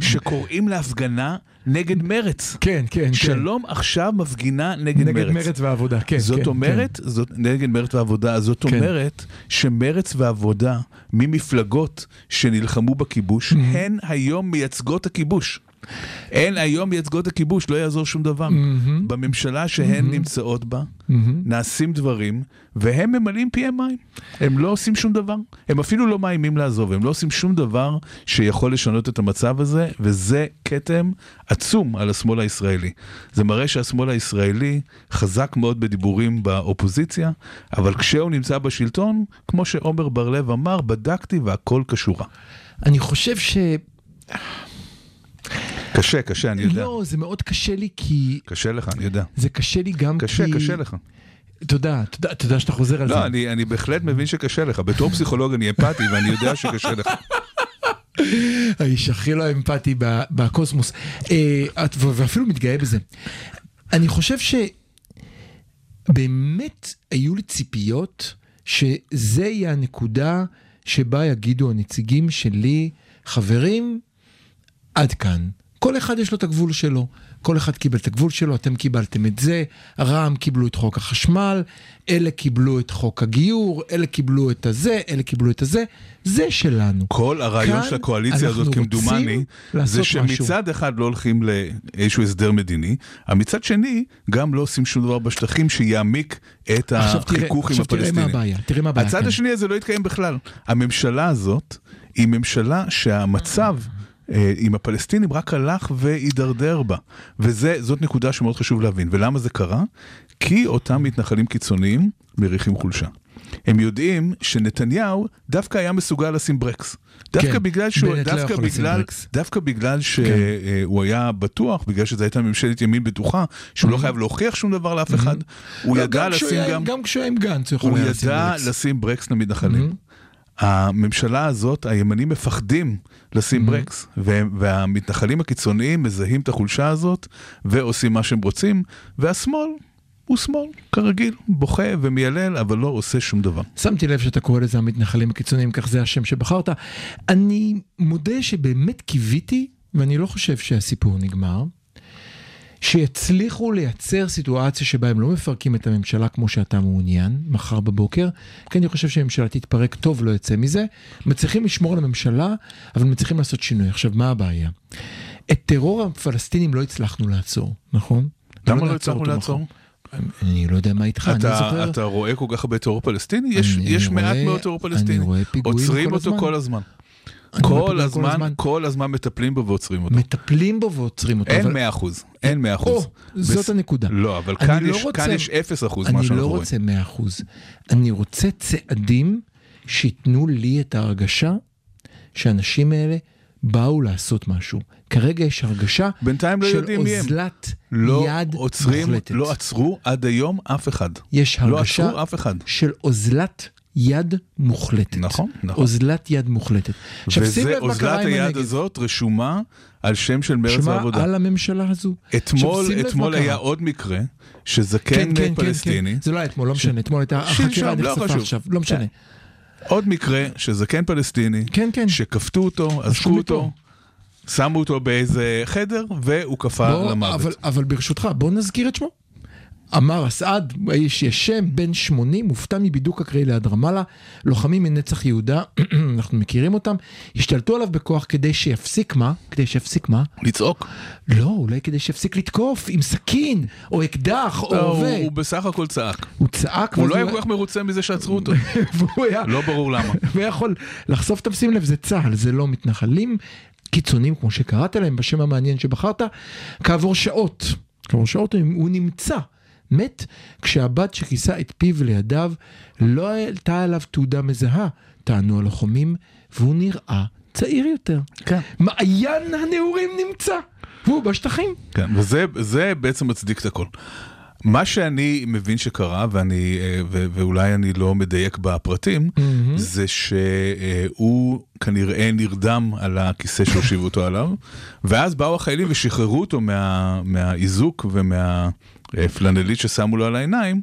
שקוראים להפגנה נגד מרץ. כן, כן, כן. שלום עכשיו מפגינה נגד, נגד מרץ. מרץ ועבודה, כן. זאת כן, אומרת, זאת, נגד מרץ ועבודה, זאת כן. אומרת שמרץ ועבודה ממפלגות שנלחמו בכיבוש, Mm-hmm. הן היום מייצגות הכיבוש. הן היום מייצגות הכיבוש, לא יעזור שום דבר. Mm-hmm. בממשלה שהן נמצאות בה, נעשים דברים, והם ממלאים פיהם מים. הם לא עושים שום דבר. הם אפילו לא מאיימים לעזוב, הם לא עושים שום דבר שיכול לשנות את המצב הזה, וזה כתם עצום על השמאל הישראלי. זה מראה שהשמאל הישראלי חזק מאוד בדיבורים באופוזיציה, אבל כשהוא נמצא בשלטון, כמו שעומר בר-לב אמר, בדקתי והכל כשורה. אני חושב ש... קשה, קשה, אני יודע. לא, זה מאוד קשה לי כי... קשה לך, אני יודע. זה קשה לי גם קשה, כי... קשה לך. תודה, תודה, תודה שאתה חוזר על זה. לא, אני, אני בהחלט מבין שקשה לך. בתור פסיכולוג אני אמפתי ואני יודע שקשה לך. האיש הכי לא אמפתי בקוסמוס, אה, ואפילו מתגאה בזה. אני חושב שבאמת היו לי ציפיות שזה יהיה הנקודה שבה יגידו הנציגים שלי, חברים, עד כאן. כל אחד יש לו את הגבול שלו. כל אחד קיבל את הגבול שלו, אתם קיבלתם את זה, רע"מ קיבלו את חוק החשמל, אלה קיבלו את חוק הגיור, אלה קיבלו את הזה, אלה קיבלו את הזה, זה שלנו. כל הרעיון של הקואליציה הזאת, כמדומני, זה משהו. שמצד אחד לא הולכים לאיזשהו הסדר מדיני, אבל מצד שני, גם לא עושים שום דבר בשטחים שיעמיק את עכשיו תראה- החיכוך עם עכשיו תראה מה הפלסטינים. הבעיה, תראה מה הבעיה הצד כאן. השני הזה לא יתקיים בכלל. הממשלה הזאת היא ממשלה שהמצב... אה, עם הפלסטינים רק הלך והידרדר בה, וזאת נקודה שמאוד חשוב להבין. ולמה זה קרה? כי אותם מתנחלים קיצוניים מריחים חולשה. הם יודעים שנתניהו דווקא היה מסוגל לשים ברקס. דווקא כן, בגלל שהוא, לא דווקא לשים בגלל. דווקא בגלל כן. שהוא היה בטוח, בגלל שזו הייתה ממשלת ימין בטוחה, שהוא לא חייב להוכיח שום דבר לאף אחד, הוא לא, ידע לשים גם... גם כשהוא היה עם גנץ הוא יכול הוא היה לשים ידע ברקס. לשים ברקס למתנחלים. הממשלה הזאת, הימנים מפחדים לשים ברקס, והם- והמתנחלים הקיצוניים מזהים את החולשה הזאת ועושים מה שהם רוצים, והשמאל הוא שמאל, כרגיל, בוכה ומיילל, אבל לא עושה שום דבר. שמתי לב שאתה קורא לזה המתנחלים הקיצוניים, כך זה השם שבחרת. אני מודה שבאמת קיוויתי, ואני לא חושב שהסיפור נגמר, שיצליחו לייצר סיטואציה שבה הם לא מפרקים את הממשלה כמו שאתה מעוניין, מחר בבוקר, כי אני חושב שהממשלה תתפרק טוב, לא יצא מזה. מצליחים לשמור על הממשלה, אבל מצליחים לעשות שינוי. עכשיו, מה הבעיה? את טרור הפלסטינים לא הצלחנו לעצור, נכון? למה לא נעצור הצלחנו אותו לעצור? אני לא יודע מה איתך, אני אתה, זוכר... אתה רואה כל כך הרבה טרור פלסטיני? יש, אני מעט מאוד טרור אני פלסטיני. רואה פיגועים עוצרים כל אותו הזמן. כל הזמן. אני כל פיגועים כל הזמן, הזמן. כל הזמן מטפלים בו ועוצרים אותו. מטפלים בו ועוצרים אותו. אין אבל- 100 אחוז, אין 100 אחוז. או, זאת הנקודה. לא, אבל אני כאן לא יש- רוצה- כאן יש 0 אחוז מה אני שאנחנו לא רואים. רוצה 100 אחוז. אני רוצה צעדים שייתנו לי את ההרגשה שהאנשים האלה באו לעשות משהו. כרגע יש הרגשה בינתיים לא של. אוזלת לא יד עוצרים, מוחלטת. לא עצרו עד היום אף אחד. יש לא הרגשה עצרו אף אחד. של אוזלת יד מוחלטת. נכון, נכון. אוזלת יד מוחלטת. עכשיו שים לב מה אוזלת קרה עם היד הנגב. הזאת רשומה על שם של מרץ העבודה. על הממשלה הזו. אתמול, אתמול היה. עוד מקרה, שזקן פלסטיני, זה לא היה אתמול, לא משנה, אתמול הייתה החקירה לא נחשפה חשוב. עכשיו, לא משנה. עוד מקרה שזקן פלסטיני, כן, כן. שכפתו אותו, אזקו מפה. אותו, שמו אותו באיזה חדר, והוא קפא בוא, למוות. אבל, אבל ברשותך, בוא נזכיר את שמו. אמר אסעד, האיש ישם, בן 80, מופתע מבידוק אקראי ליד רמאללה, לוחמים מנצח יהודה, אנחנו מכירים אותם, השתלטו עליו בכוח כדי שיפסיק מה? כדי שיפסיק מה? לצעוק. לא, אולי כדי שיפסיק לתקוף עם סכין, או אקדח, או לא, הוא רובה. הוא בסך הכל צעק. הוא צעק, הוא לא היה כל כך מרוצה מזה שעצרו אותו. לא ברור למה. ויכול לחשוף, תשים לב, זה צה"ל, זה לא מתנחלים. קיצוניים, כמו שקראת להם, בשם המעניין שבחרת, כעבור שעות, כעבור שעות הוא נמצא. מת כשהבת שכיסה את פיו לידיו לא העלתה עליו תעודה מזהה, טענו הלוחמים, והוא נראה צעיר יותר. כן. מעיין הנעורים נמצא, והוא בשטחים. כן, וזה זה בעצם מצדיק את הכל. מה שאני מבין שקרה, ואני, אה, ו, ואולי אני לא מדייק בפרטים, מהמם. זה שהוא כנראה נרדם על הכיסא שהושיבו אותו עליו, ואז באו החיילים ושחררו אותו מה, מהאיזוק ומהפלנלית ששמו לו על העיניים.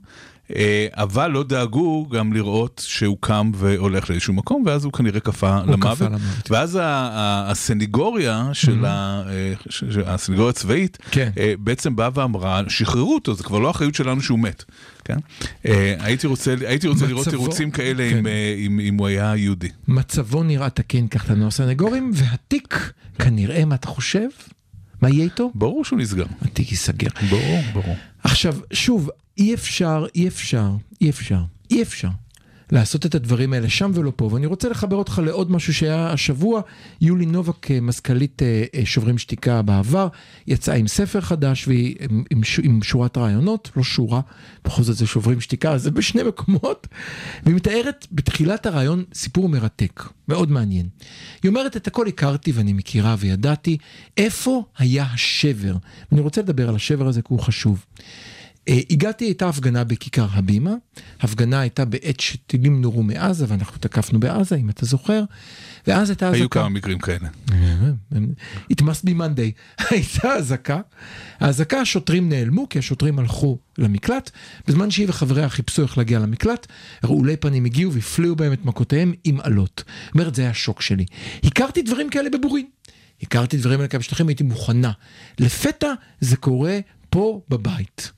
אה, אבל לא דאגו גם לראות שהוא קם והולך לאיזשהו מקום, ואז הוא כנראה קפא למוות. למוות. ואז ה- ה- הסניגוריה של ה- אה, הסניגוריה הצבאית, כן. אה, בעצם באה ואמרה, שחררו אותו, זה כבר לא אחריות שלנו שהוא מת. כן? אה, הייתי רוצה, הייתי רוצה לראות מצבו- תירוצים כאלה כן. אם, אה, אם, אם הוא היה יהודי. מצבו נראה תקין, כך לנו הסנגורים, והתיק, כנראה, מה אתה חושב? מה יהיה איתו? ברור שהוא נסגר. התיק ייסגר. ברור, ברור. עכשיו, שוב, אי אפשר, אי אפשר, אי אפשר, אי אפשר לעשות את הדברים האלה שם ולא פה, ואני רוצה לחבר אותך לעוד משהו שהיה השבוע, יולי נובק, אה, מזכ"לית אה, אה, שוברים שתיקה בעבר, יצאה עם ספר חדש והיא עם, עם, עם שורת רעיונות, לא שורה, בכל זאת זה שוברים שתיקה, זה בשני מקומות, והיא מתארת בתחילת הרעיון סיפור מרתק, מאוד מעניין. היא אומרת, את הכל הכרתי ואני מכירה וידעתי, איפה היה השבר? ואני רוצה לדבר על השבר הזה כי הוא חשוב. אה, הגעתי, הייתה הפגנה בכיכר הבימה, הפגנה הייתה בעת שטילים נורו מעזה ואנחנו תקפנו בעזה, אם אתה זוכר, ואז הייתה אזעקה. היו כמה מקרים כאלה. It must be Monday. הייתה אזעקה, האזעקה השוטרים נעלמו כי השוטרים הלכו למקלט, בזמן שהיא וחבריה חיפשו איך להגיע למקלט, רעולי פנים הגיעו והפליאו בהם את מכותיהם עם אלות. זאת אומרת, זה היה השוק שלי. הכרתי דברים כאלה בבורין. הכרתי דברים כאלה בשטחים, הייתי מוכנה. לפתע זה קורה פה בבית.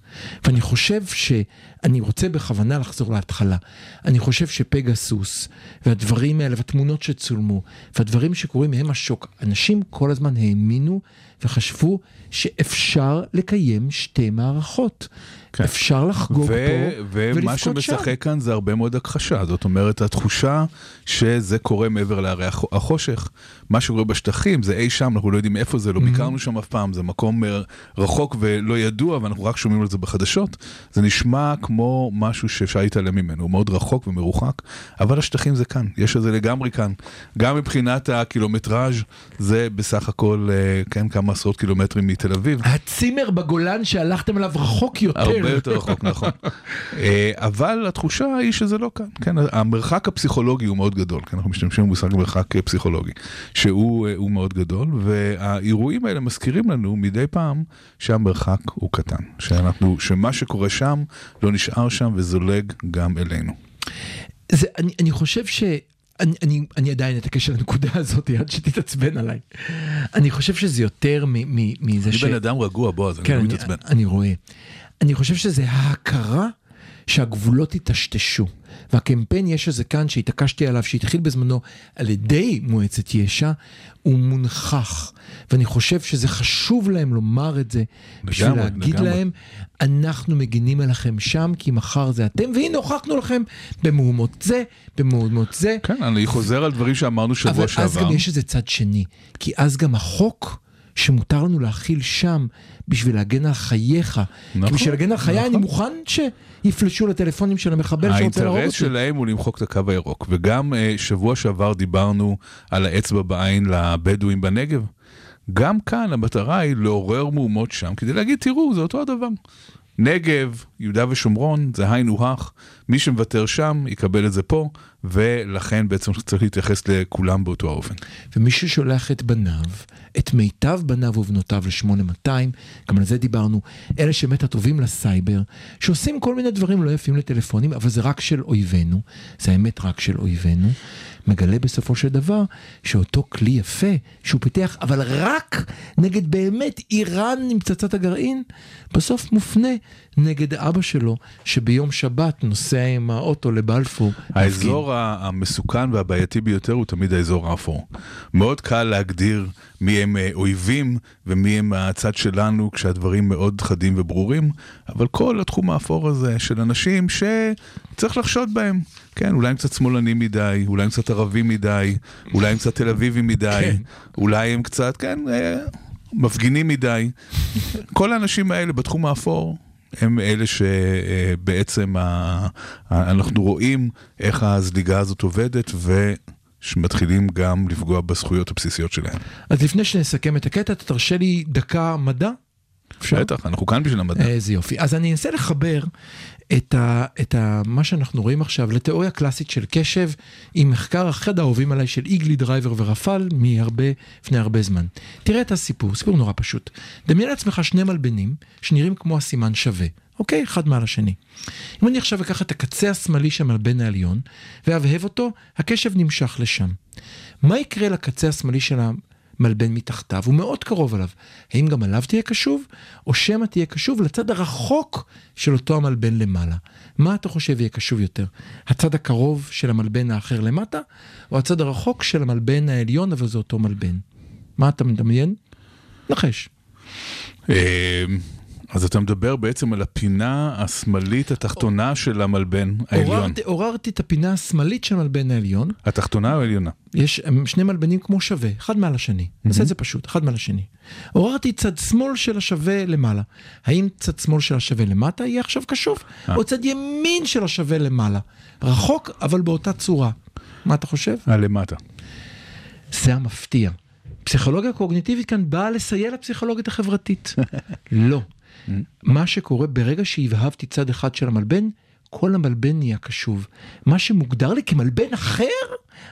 ואני חושב שאני רוצה בכוונה לחזור להתחלה. אני חושב שפגסוס והדברים האלה והתמונות שצולמו והדברים שקורים מהם השוק, אנשים כל הזמן האמינו וחשבו שאפשר לקיים שתי מערכות. כן. אפשר לחגוג ו- פה ומה ולבכות שם. שמשחק כאן זה הרבה מאוד הכחשה, זאת אומרת התחושה שזה קורה מעבר להרי הח- החושך, מה שקורה בשטחים זה אי שם, אנחנו לא יודעים איפה זה, לא Mm-hmm. ביקרנו שם אף פעם, זה מקום אה, רחוק ולא ידוע ואנחנו רק שומעים על זה בחדשות, זה נשמע כמו משהו שאפשר להתעלם ממנו, הוא מאוד רחוק ומרוחק, אבל השטחים זה כאן, יש את זה לגמרי כאן, גם מבחינת הקילומטראז' זה בסך הכל, אה, כן, כמה עשרות קילומטרים מתל אביב. הצימר בגולן שהלכתם אליו רחוק יותר. הרבה יותר רחוק, נכון. אה, אבל התחושה היא שזה לא כאן. כן, המרחק הפסיכולוגי הוא מאוד גדול, כן, אנחנו משתמשים במושג מרחק פסיכולוגי, שהוא אה, מאוד גדול, והאירועים האלה מזכירים לנו מדי פעם שהמרחק הוא קטן, שאנחנו, שמה שקורה שם לא נשאר שם וזולג גם אלינו. זה, אני, אני חושב ש... אני, אני, אני עדיין אתעקש על הנקודה הזאת עד שתתעצבן עליי. אני חושב שזה יותר מ- מ- מזה אני ש... בן אדם רגוע, בועז, אני כן, לא אני, מתעצבן. אני רואה. אני חושב שזה ההכרה שהגבולות היטשטשו. והקמפיין יש איזה כאן שהתעקשתי עליו, שהתחיל בזמנו על ידי מועצת יש"ע, הוא מונחח. ואני חושב שזה חשוב להם לומר את זה, בשביל לגמרי, להגיד לגמרי. להם, אנחנו מגינים עליכם שם, כי מחר זה אתם, והנה הוכחנו לכם במהומות זה, במהומות זה. כן, אני חוזר על דברים שאמרנו שבוע אבל שעבר. אז גם יש איזה צד שני, כי אז גם החוק שמותר לנו להכיל שם בשביל להגן על חייך, נכון, כי בשביל להגן על חיי נכון. אני מוכן שיפלשו לטלפונים של המחבל שרוצה להרוג האינטרס אותי. שלהם הוא למחוק את הקו הירוק, וגם אה, שבוע שעבר דיברנו על האצבע בעין לבדואים בנגב. גם כאן המטרה היא לעורר מהומות שם, כדי להגיד, תראו, זה אותו הדבר. נגב, יהודה ושומרון, זה היינו הך, מי שמוותר שם יקבל את זה פה, ולכן בעצם צריך להתייחס לכולם באותו האופן. ומי ששולח את בניו, את מיטב בניו ובנותיו ל-8200, גם על זה דיברנו, אלה שבאמת הטובים לסייבר, שעושים כל מיני דברים לא יפים לטלפונים, אבל זה רק של אויבינו, זה האמת רק של אויבינו, מגלה בסופו של דבר שאותו כלי יפה שהוא פיתח, אבל רק נגד באמת איראן עם פצצת הגרעין, בסוף מופנה נגד אבא שלו, שביום שבת נוסע עם האוטו לבלפור. להפגין. האזור ה- המסוכן והבעייתי ביותר הוא תמיד האזור האפור. מאוד קל להגדיר מי הם אה, אויבים ומי הם הצד שלנו כשהדברים מאוד חדים וברורים, אבל כל התחום האפור הזה של אנשים שצריך לחשוד בהם. כן, אולי הם קצת שמאלנים מדי, אולי הם קצת ערבים מדי, אולי הם קצת תל אביבים מדי, כן. אולי הם קצת, כן, אה, מפגינים מדי. כל האנשים האלה בתחום האפור הם אלה שבעצם ה- אנחנו רואים איך הזליגה הזאת עובדת ושמתחילים גם לפגוע בזכויות הבסיסיות שלהם. אז לפני שנסכם את הקטע, אתה תרשה לי דקה מדע? אפשר? בטח, אנחנו כאן בשביל המדע. איזה יופי. אז אני אנסה לחבר את, ה, את ה, מה שאנחנו רואים עכשיו לתיאוריה קלאסית של קשב, עם מחקר אחד האהובים עליי של אגלי, דרייבר ורפל מהרבה, לפני הרבה זמן. תראה את הסיפור, סיפור נורא פשוט. דמיין לעצמך שני מלבנים שנראים כמו הסימן שווה. אוקיי? אחד מעל השני. אם אני עכשיו אקח את הקצה השמאלי של המלבן העליון ואהבהב אותו, הקשב נמשך לשם. מה יקרה לקצה השמאלי של המלבן מתחתיו? הוא מאוד קרוב אליו. האם גם עליו תהיה קשוב, או שמא תהיה קשוב לצד הרחוק של אותו המלבן למעלה? מה אתה חושב יהיה קשוב יותר? הצד הקרוב של המלבן האחר למטה, או הצד הרחוק של המלבן העליון, אבל זה אותו מלבן? מה אתה מדמיין? נחש. אה, אז אתה מדבר בעצם על הפינה השמאלית התחתונה של המלבן העליון. עוררתי, עוררתי את הפינה השמאלית של המלבן העליון. התחתונה או העליונה? יש שני מלבנים כמו שווה, אחד מעל השני. נעשה את זה פשוט, אחד מעל השני. עוררתי צד שמאל של השווה למעלה. האם צד שמאל של השווה למטה יהיה עכשיו קשוב? או צד ימין של השווה למעלה? רחוק, אבל באותה צורה. מה אתה חושב? הלמטה. זה המפתיע. פסיכולוגיה קוגניטיבית כאן באה לסייע לפסיכולוגית החברתית. לא. מה שקורה ברגע שהבהבתי צד אחד של המלבן, כל המלבן נהיה קשוב. מה שמוגדר לי כמלבן אחר,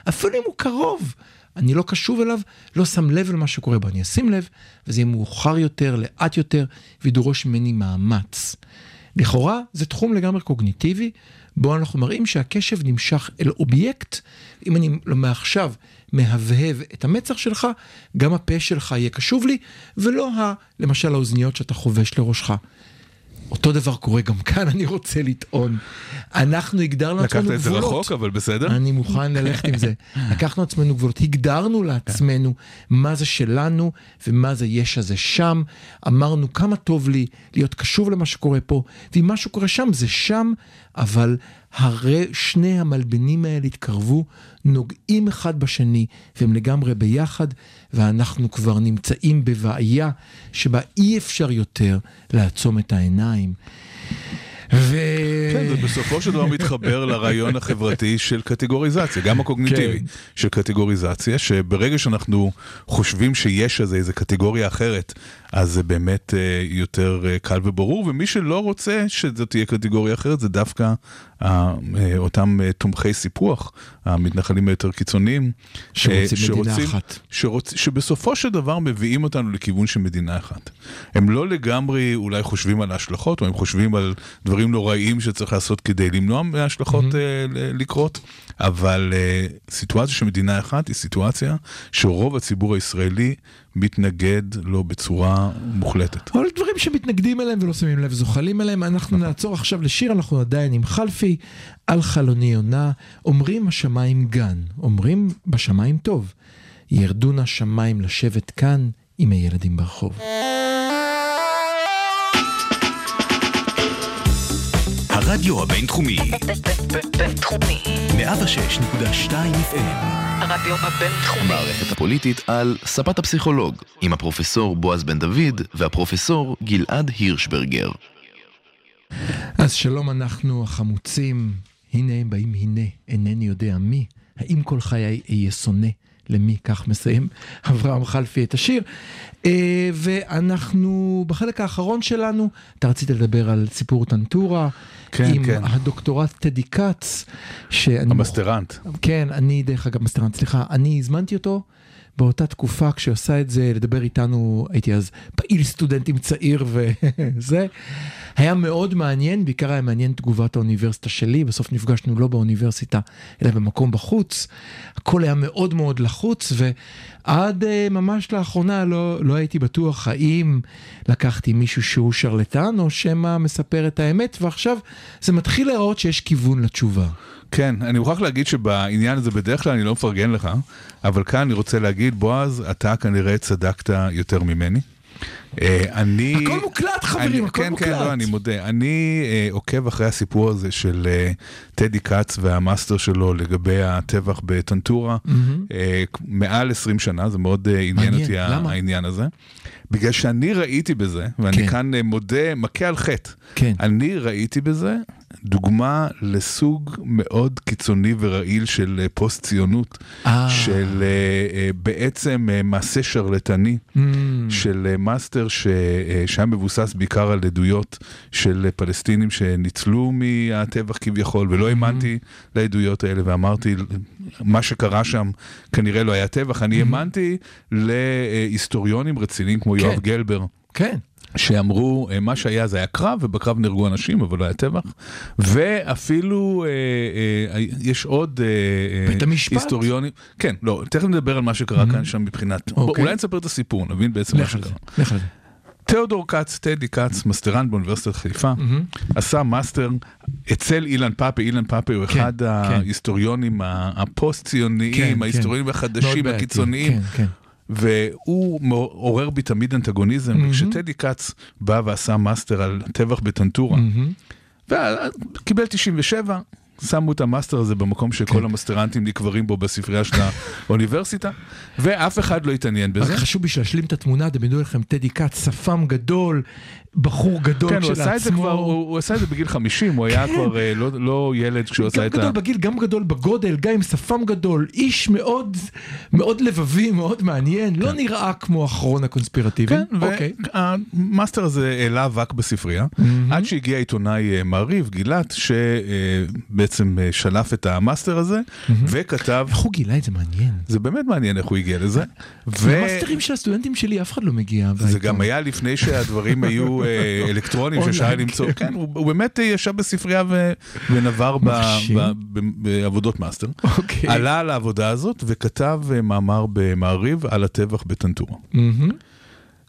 אפילו אם הוא קרוב, אני לא קשוב אליו, לא שם לב למה שקורה בו. אני אשים לב, וזה יהיה מאוחר יותר, לאט יותר, וידרוש ממני מאמץ. לכאורה זה תחום לגמרי קוגניטיבי, בו אנחנו מראים שהקשב נמשך אל אובייקט. אם אני מעכשיו מהבהב את המצח שלך, גם הפה שלך יהיה קשוב לי, ולא ה, למשל האוזניות שאתה חובש לראשך. אותו דבר קורה גם כאן, אני רוצה לטעון. אנחנו הגדרנו לעצמנו לקחת את זה גבולות. רחוק, אבל בסדר. אני מוכן ללכת עם זה. לקחנו לעצמנו גבולות, הגדרנו לעצמנו מה זה שלנו ומה זה יש הזה שם. אמרנו כמה טוב לי להיות קשוב למה שקורה פה, ואם משהו קורה שם זה שם, אבל הרי שני המלבנים האלה התקרבו, נוגעים אחד בשני, והם לגמרי ביחד, ואנחנו כבר נמצאים בבעיה שבה אי אפשר יותר לעצום את העיניים. ו... כן, זה בסופו של דבר מתחבר לרעיון החברתי של קטגוריזציה, גם הקוגניטיבי, כן. של קטגוריזציה, שברגע שאנחנו חושבים שיש איזה, איזה קטגוריה אחרת, אז זה באמת אה, יותר אה, קל וברור, ומי שלא רוצה שזאת תהיה קטגוריה אחרת, זה דווקא אה, אה, אותם אה, תומכי סיפוח, המתנחלים היותר קיצוניים, שרוצים אה, מדינה אחת. שרוצ... שבסופו של דבר מביאים אותנו לכיוון של מדינה אחת. הם לא לגמרי אולי חושבים על ההשלכות, או הם חושבים על דברים נוראיים שצריך לעשות כדי למנוע מההשלכות Mm-hmm. ל- לקרות, אבל אה, סיטואציה של מדינה אחת היא סיטואציה שרוב הציבור הישראלי מתנגד לו בצורה מוחלטת. אבל דברים שמתנגדים אליהם ולא שמים לב זוחלים אליהם, אנחנו נעצור עכשיו לשיר, אנחנו עדיין עם חלפי, על חלוני יונה, אומרים השמיים גן, אומרים בשמיים טוב, ירדו נא שמיים לשבת כאן עם הילדים ברחוב. הרדיו הבינתחומי, בינתחומי. 106.2 FM, הרדיו הבינתחומי. המערכת הפוליטית על ספת הפסיכולוג, עם הפרופסור בועז בן דוד והפרופסור גלעד הירשברגר. אז שלום אנחנו החמוצים, הנה הם באים הנה, אינני יודע מי, האם כל חיי אהיה שונא למי, כך מסיים אברהם חלפי את השיר. אה, ואנחנו בחלק האחרון שלנו, אתה רצית לדבר על סיפור טנטורה, כן, עם כן. הדוקטורט טדי כץ. המסטרנט. כן, אני דרך אגב מסטרנט, סליחה, אני הזמנתי אותו באותה תקופה כשהיא עושה את זה, לדבר איתנו, הייתי אז פעיל סטודנטים צעיר וזה. היה מאוד מעניין, בעיקר היה מעניין תגובת האוניברסיטה שלי, בסוף נפגשנו לא באוניברסיטה, אלא במקום בחוץ. הכל היה מאוד מאוד לחוץ, ועד uh, ממש לאחרונה לא, לא הייתי בטוח האם לקחתי מישהו שהוא שרלטן, או שמא מספר את האמת, ועכשיו זה מתחיל להראות שיש כיוון לתשובה. כן, אני מוכרח להגיד שבעניין הזה בדרך כלל אני לא מפרגן לך, אבל כאן אני רוצה להגיד, בועז, אתה כנראה צדקת יותר ממני. אה, אני... הכל מוקלט חברים, אני, הכל כן, מוקלט. כן, לא, אני מודה. אני אה, עוקב אחרי הסיפור הזה של אה, טדי כץ והמאסטר שלו לגבי הטבח בטנטורה. אה, מעל 20 שנה, זה מאוד עניין אותי למה? העניין הזה. בגלל שאני ראיתי בזה, ואני כן. כאן מודה, מכה על חטא. כן. אני ראיתי בזה דוגמה לסוג מאוד קיצוני ורעיל של אה, פוסט ציונות, אה. של אה, בעצם מעשה שרלטני. Mm, של מאסטר ש- שהיה מבוסס בעיקר על עדויות של פלסטינים שניצלו מהטבח כביכול, ולא האמנתי לעדויות האלה, ואמרתי, מה שקרה שם כנראה לא היה טבח, אני האמנתי להיסטוריונים רציניים כמו יואב כן. גלבר. כן. שאמרו, אה, מה שהיה זה היה קרב, ובקרב נהרגו אנשים, אבל לא היה טבח. ואפילו אה, אה, יש עוד אה, אה, בית המשפט? היסטוריונים. כן, לא, תכף נדבר על מה שקרה כאן שם מבחינת... אוקיי. אולי נספר את הסיפור, נבין בעצם מה שקרה. זה, לך על זה. תיאודור כץ, טדי כץ, מסטרנט באוניברסיטת חיפה, עשה מאסטר אצל אילן פאפה, אילן פאפה הוא כן, אחד כן. ההיסטוריונים ה- כן, הפוסט-ציוניים, כן. ההיסטוריונים מאוד החדשים, הקיצוניים. כן, כן. והוא עורר בי תמיד אנטגוניזם, וכשטדי כץ בא ועשה מאסטר על טבח בטנטורה, וקיבל 97, שמו את המאסטר הזה במקום כן. שכל המאסטרנטים נקברים בו בספרייה של האוניברסיטה, ואף אחד לא התעניין בזה. רק חשוב בשביל להשלים את התמונה, דמיינו לכם טדי כץ, שפם גדול, בחור גדול כן, הוא. עשה את זה כבר, הוא, הוא עשה את זה בגיל 50, הוא היה כבר אה, לא, לא ילד כשהוא עשה גם את ה... גדול בגיל, גם גדול בגודל, גם עם שפם גדול, איש מאוד, מאוד לבבי, מאוד מעניין, לא נראה כמו אחרון הקונספירטיבים. כן, אוקיי. והמאסטר הזה העלה אבק בספרייה, עד שהגיע עיתונאי אה, מעריב, גילת, שבעצם אה, שלף את המאסטר הזה, וכתב, איך הוא גילה את זה מעניין. זה באמת מעניין איך הוא הגיע לזה, ו... למאסטרים של הסטודנטים שלי אף אחד לא מגיע. זה. גם היה לפני שהדברים היו אה, אלקטרוניים שאפשר היה אונליין, למצוא, כן. כן, הוא הוא באמת אה, ישב בספרייה ונבר בעבודות מאסטר. אוקיי. עלה על העבודה הזאת וכתב אה, מאמר במעריב על הטבח בטנטורה.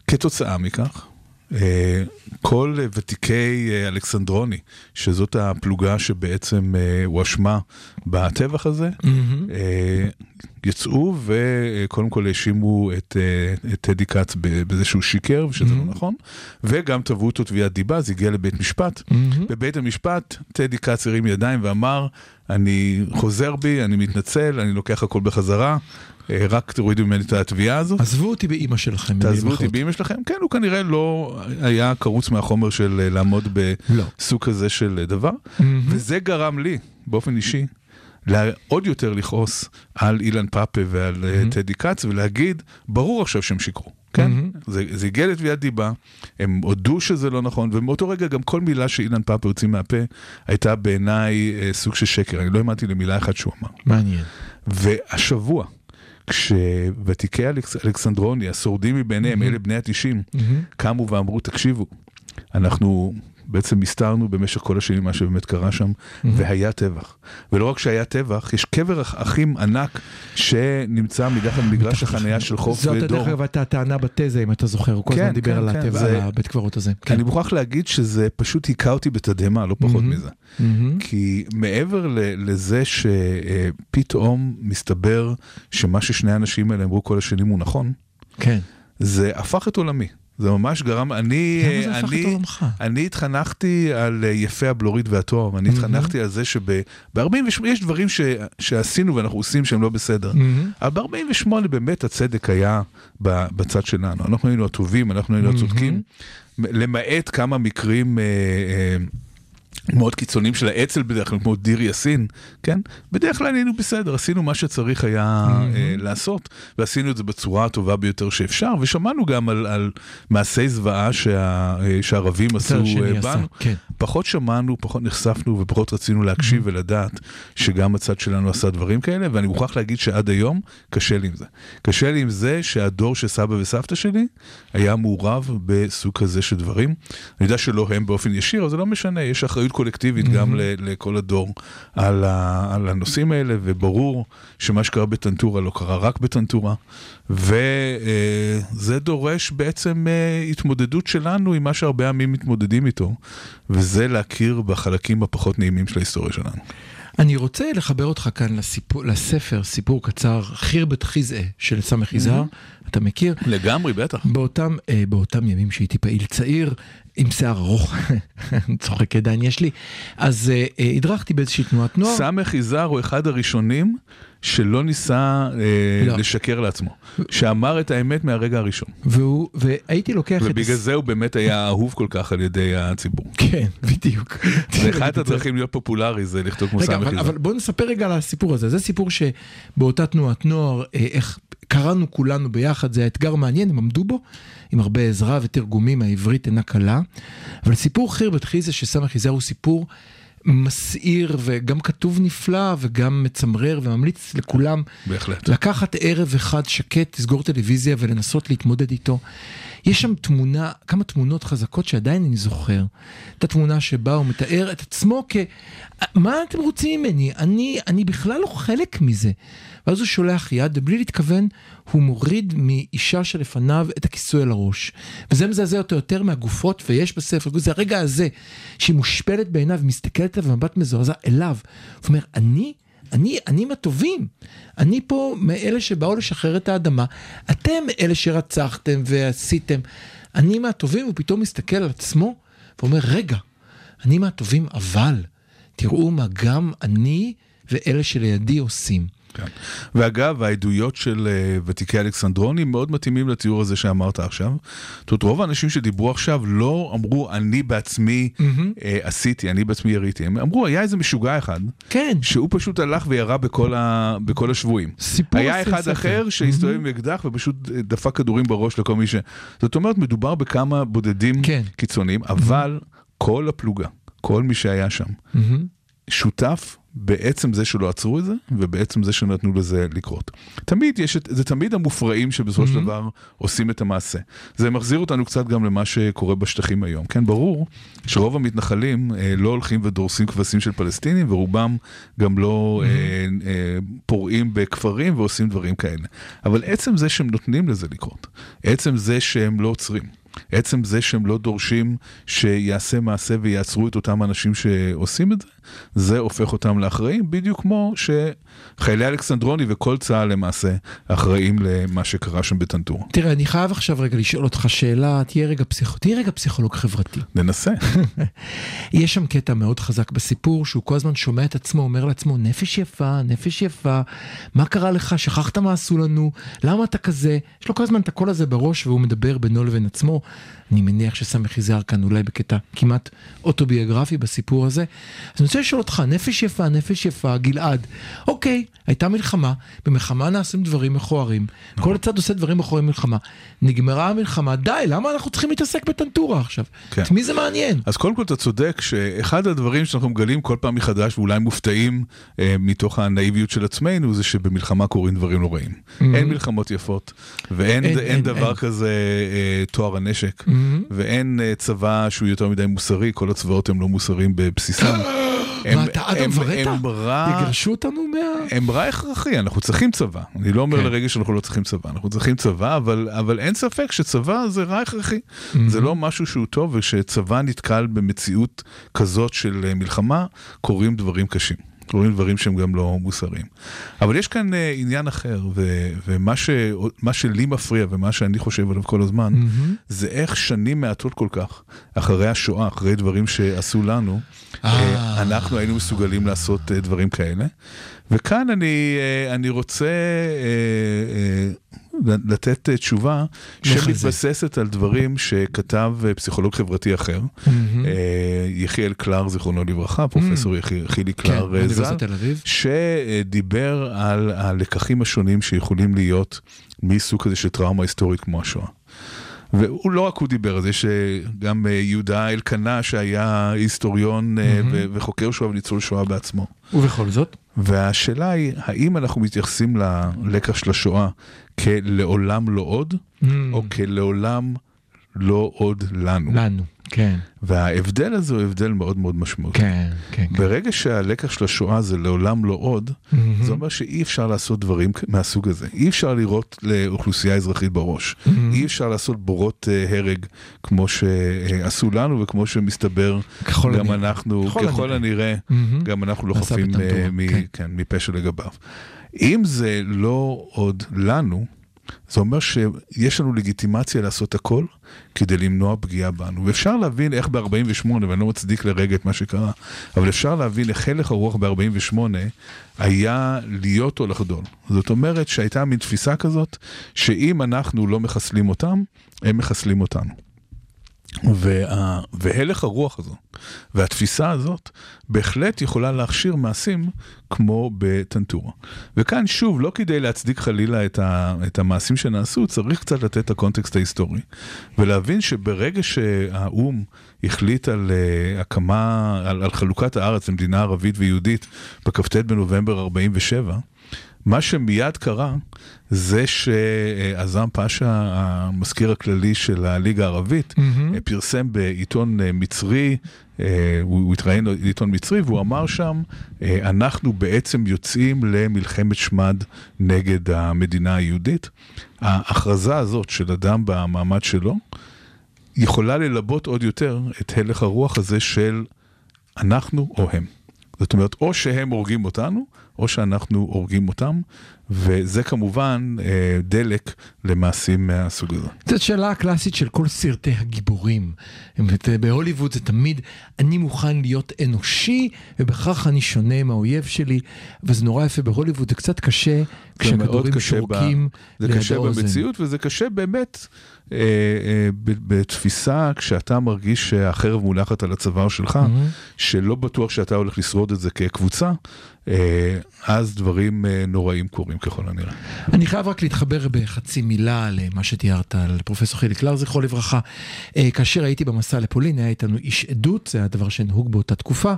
כתוצאה מכך, כל אה, ותיקי אה, אלכסנדרוני, שזאת הפלוגה שבעצם אה, הואשמה בטבח הזה, אה, יצאו וקודם כל האשימו את, את טדי כץ בזה שהוא שיקר ושזה לא נכון, וגם תבעו אותו תביעת דיבה, זה הגיע לבית משפט. בבית המשפט טדי כץ הרים ידיים ואמר, אני חוזר בי, אני מתנצל, אני לוקח הכל בחזרה, רק תורידו ממני את התביעה הזאת. עזבו אותי באימא שלכם. תעזבו אותי. באמא שלכם? כן, הוא כנראה לא היה קרוץ מהחומר של אה, לעמוד לא. בסוג כזה של אה, דבר, וזה גרם לי, באופן אישי, עוד יותר לכעוס על אילן פאפה ועל אה, טדי כץ ולהגיד, ברור עכשיו שהם שיקרו. כן, זה, זה הגיע לתביעת דיבה, הם הודו שזה לא נכון, ומאותו רגע גם כל מילה שאילן פאפה הוציא מהפה הייתה בעיניי אה, סוג של שקר, אני לא האמנתי למילה אחת שהוא אמר. מעניין. והשבוע, כשוותיקי אלכס, אלכסנדרוני, השורדים מביניהם, אלה בני התשעים, קמו ואמרו, תקשיבו, אנחנו בעצם הסתרנו במשך כל השנים מה שבאמת קרה שם, והיה טבח. ולא רק שהיה טבח, יש קבר אח- אחים ענק שנמצא מתחת למגרש החנייה של חוף זאת דור. דרך אגב הייתה הטענה בתזה, אם אתה זוכר, הוא כל כן, הזמן דיבר כן, על כן, הטבע, זה- על הבית קברות הזה. כן. אני מוכרח להגיד שזה פשוט היכה אותי בתדהמה, לא פחות מזה. מהמם. כי מעבר לזה שפתאום מסתבר שמה ששני האנשים האלה אמרו כל השנים הוא נכון, כן. זה הפך את עולמי. זה ממש גרם, אני, אני? אני התחנכתי על אה, יפה הבלורית והתואר, אני התחנכתי על זה שב-48, יש דברים ש, שעשינו ואנחנו עושים שהם לא בסדר. אבל ב-48 באמת הצדק היה בצד שלנו, אנחנו היינו הטובים, אנחנו היינו הצודקים, למעט כמה מקרים אה, אה, מאוד קיצוניים של האצ"ל בדרך כלל, כמו דיר יאסין, כן? בדרך כלל היינו בסדר, עשינו מה שצריך היה אה, לעשות, ועשינו את זה בצורה הטובה ביותר שאפשר, ושמענו גם על, על מעשי זוועה שה, אה, שהערבים עשו אה, בנו. כן. פחות שמענו, פחות נחשפנו ופחות רצינו להקשיב ולדעת שגם הצד שלנו עשה דברים כאלה, ואני מוכרח להגיד שעד היום קשה לי עם זה. קשה לי עם זה שהדור של סבא וסבתא שלי היה מעורב בסוג כזה של דברים. אני יודע שלא הם באופן ישיר, אבל זה לא משנה, יש אחריות קולקטיבית גם ל- לכל הדור על, ה- על הנושאים האלה, וברור שמה שקרה בטנטורה לא קרה רק בטנטורה, וזה דורש בעצם אה, התמודדות שלנו עם מה שהרבה עמים מתמודדים איתו, וזה להכיר בחלקים הפחות נעימים של ההיסטוריה שלנו. אני רוצה לחבר אותך כאן לסיפור, לספר, סיפור קצר, חירבת חיזעה של סמך יזהר, אתה מכיר? לגמרי, בטח. באותם, אה, באותם ימים שהייתי פעיל צעיר, עם שיער ארוך, צוחק עדיין יש לי, אז אה, אה, הדרכתי באיזושהי תנועת נוער. סמך יזהר הוא אחד הראשונים שלא ניסה אה, לא. לשקר לעצמו, שאמר את האמת מהרגע הראשון. והוא, והייתי לוקח את... ובגלל זה הוא באמת היה אהוב כל כך על ידי הציבור. כן, בדיוק. זה אחד הדרכים להיות פופולרי, זה לכתוב כמו סמך יזהר. אבל בוא נספר רגע על הסיפור הזה. זה סיפור שבאותה תנועת נוער, אה, איך קראנו כולנו ביחד, זה אתגר מעניין, הם עמדו בו, עם הרבה עזרה ותרגומים, העברית אינה קלה. אבל סיפור חירבת חיזה של סמך יזהר הוא סיפור מסעיר וגם כתוב נפלא וגם מצמרר וממליץ לכולם בהחלט. לקחת ערב אחד שקט, לסגור טלוויזיה ולנסות להתמודד איתו. יש שם תמונה, כמה תמונות חזקות שעדיין אני זוכר. את התמונה שבה הוא מתאר את עצמו כ... מה אתם רוצים ממני? אני, אני בכלל לא חלק מזה. ואז הוא שולח יד, ובלי להתכוון, הוא מוריד מאישה שלפניו את הכיסוי על הראש. וזה מזעזע אותו יותר מהגופות, ויש בספר, זה הרגע הזה, שהיא מושפלת בעיניו, מסתכלת עליו במבט מזועזע אליו. הוא אומר, אני אני, אני מהטובים. אני פה מאלה שבאו לשחרר את האדמה. אתם אלה שרצחתם ועשיתם. אני מהטובים, הוא פתאום מסתכל על עצמו ואומר, רגע, אני מהטובים, אבל תראו מה גם אני ואלה שלידי עושים. כן. ואגב, העדויות של אה, ותיקי אלכסנדרוני מאוד מתאימים לתיאור הזה שאמרת עכשיו. זאת אומרת, רוב האנשים שדיברו עכשיו לא אמרו, אני בעצמי אה, עשיתי, אני בעצמי יריתי. הם אמרו, היה איזה משוגע אחד, כן. שהוא פשוט הלך וירה בכל, ה... בכל השבויים. סיפור היה אחד ספר. אחר שהסתובב עם אקדח ופשוט אה, דפק כדורים בראש לכל מי ש... זאת אומרת, מדובר בכמה בודדים כן. קיצוניים, אבל כל הפלוגה, כל מי שהיה שם, מהמם. שותף בעצם זה שלא עצרו את זה, ובעצם זה שנתנו לזה לקרות. תמיד יש את, זה תמיד המופרעים שבסופו של דבר עושים את המעשה. זה מחזיר אותנו קצת גם למה שקורה בשטחים היום. כן, ברור שרוב המתנחלים אה, לא הולכים ודורסים כבשים של פלסטינים, ורובם גם לא אה, אה, פורעים בכפרים ועושים דברים כאלה. אבל עצם זה שהם נותנים לזה לקרות, עצם זה שהם לא עוצרים. עצם זה שהם לא דורשים שיעשה מעשה ויעצרו את אותם אנשים שעושים את זה, זה הופך אותם לאחראים, בדיוק כמו שחיילי אלכסנדרוני וכל צה"ל למעשה אחראים למה שקרה שם בטנטורה. תראה, אני חייב עכשיו רגע לשאול אותך שאלה, תהיה רגע, פסיכ... תהיה רגע פסיכולוג חברתי. ננסה. יש שם קטע מאוד חזק בסיפור, שהוא כל הזמן שומע את עצמו, אומר לעצמו, נפש יפה, נפש יפה, מה קרה לך, שכחת מה עשו לנו, למה אתה כזה? יש לו כל הזמן את הקול הזה בראש, והוא מדבר בינו לבין עצמו. אני מניח שסמך יזהר כאן אולי בקטע כמעט אוטוביוגרפי בסיפור הזה. אז אני רוצה לשאול אותך, נפש יפה, נפש יפה, גלעד, אוקיי, הייתה מלחמה, במלחמה נעשים דברים מכוערים, כל צד עושה דברים מכוערים במלחמה, נגמרה המלחמה, די, למה אנחנו צריכים להתעסק בטנטורה עכשיו? כן. את מי זה מעניין? אז קודם כל אתה צודק שאחד הדברים שאנחנו מגלים כל פעם מחדש ואולי מופתעים אה, מתוך הנאיביות של עצמנו זה שבמלחמה קורים דברים נוראים. אין מלחמות יפות ואין אין, אין, אין, דבר אין. כזה אה, טוהר הנשק ואין אה, צבא שהוא יותר מדי מוסרי, כל הצבאות הם לא מוסריים בבסיסם. הם- מה, אתה אדם ורטה? הם רע... יגרשו אותנו מה... הם רע הכרחי, אנחנו צריכים צבא. אני לא אומר כן. לרגע שאנחנו לא צריכים צבא, אנחנו צריכים צבא, אבל, אבל אין ספק שצבא זה רע הכרחי. זה לא משהו שהוא טוב, וכשצבא נתקל במציאות כזאת של אה, מלחמה, קורים דברים קשים. קורים דברים שהם גם לא מוסריים. אבל יש כאן אה, עניין אחר, ו, ומה ש, מה שלי מפריע ומה שאני חושב עליו כל הזמן, זה איך שנים מעטות כל כך, אחרי השואה, אחרי דברים שעשו לנו, אה, אנחנו היינו מסוגלים לעשות אה, דברים כאלה. וכאן אני, אה, אני רוצה אה, אה, לתת תשובה. שמתבססת על דברים שכתב פסיכולוג חברתי אחר, יחיאל קלר, זיכרונו לברכה, פרופסור יחי- חילי כן, קלר ז"ל. שדיבר על הלקחים השונים שיכולים להיות מסוג כזה של טראומה היסטורית כמו השואה. והוא לא רק הוא דיבר על זה, יש אה, יהודה אלקנה שהיה היסטוריון. ו- וחוקר שואה וניצול שואה בעצמו. ובכל זאת? והשאלה היא, האם אנחנו מתייחסים ללקח של השואה כלעולם לא עוד, או כלעולם לא עוד לנו? לנו, כן, וההבדל הזה הוא הבדל מאוד מאוד משמעותי. כן, כן. כן. ברגע שהלקח של השואה זה לעולם לא עוד, מהמם. זה אומר שאי אפשר לעשות דברים מהסוג הזה. אי אפשר לירות לאוכלוסייה אזרחית בראש. אי אפשר לעשות בורות אה, הרג כמו שעשו לנו וכמו שמסתבר ככל גם הנראה. אנחנו, ככל ככל הנראה. מהמם. גם אנחנו לא חפים אה, מ- כן. כן, מפשע לגביו. אם זה לא עוד לנו, זה אומר שיש לנו לגיטימציה לעשות הכל כדי למנוע פגיעה בנו. ואפשר להבין איך ב-48, ואני לא מצדיק לרגע את מה שקרה, אבל אפשר להבין איך הלך הרוח ב-48 היה להיות או לחדול. זאת אומרת שהייתה מין תפיסה כזאת, שאם אנחנו לא מחסלים אותם, הם מחסלים אותנו. וה... והלך הרוח הזו והתפיסה הזאת בהחלט יכולה להכשיר מעשים כמו בטנטורה. וכאן שוב, לא כדי להצדיק חלילה את, ה... את המעשים שנעשו, צריך קצת לתת את הקונטקסט ההיסטורי ולהבין שברגע שהאו"ם החליט על uh, הקמה, על, על חלוקת הארץ למדינה ערבית ויהודית בכ"ט בנובמבר 47, מה שמיד קרה זה שעזם פאשה, המזכיר הכללי של הליגה הערבית, מהמם. פרסם בעיתון אה, מצרי, אה, הוא הוא התראיין לעיתון מצרי והוא אמר שם, אה, אנחנו בעצם יוצאים למלחמת שמד נגד המדינה היהודית. ההכרזה הזאת של אדם במעמד שלו, יכולה ללבות עוד יותר את הלך הרוח הזה של אנחנו או הם. זאת אומרת, או שהם הורגים אותנו, או שאנחנו הורגים אותם, וזה כמובן אה, דלק למעשים מהסוג הזה. זאת שאלה הקלאסית של כל סרטי הגיבורים. ות- בהוליווד זה תמיד, אני מוכן להיות אנושי, ובכך אני שונה מהאויב שלי, וזה נורא יפה בהוליווד, זה קצת קשה זה מאוד כשכדורים קשה ב- שורקים זה ליד קשה האוזן. במציאות וזה קשה באמת אה, אה, בתפיסה כשאתה מרגיש שהחרב מונחת על הצוואר שלך, מהמם. שלא בטוח שאתה הולך לשרוד את זה כקבוצה, אה, אז דברים אה, נוראים קורים ככל הנראה. אני חייב רק להתחבר בחצי מילה למה שתיארת על פרופסור חיליק קלר, זכרו לברכה. אה, כאשר הייתי במסע לפולין, היה איתנו איש עדות, זה היה דבר שנהוג באותה תקופה,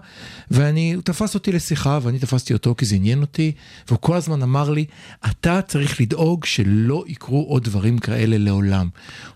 ואני, הוא תפס אותי לשיחה, ואני תפסתי אותו כי זה עניין אותי, והוא כל הזמן אמר לי, אתה צריך לדאוג שלא יקרו עוד דברים כאלה לעולם.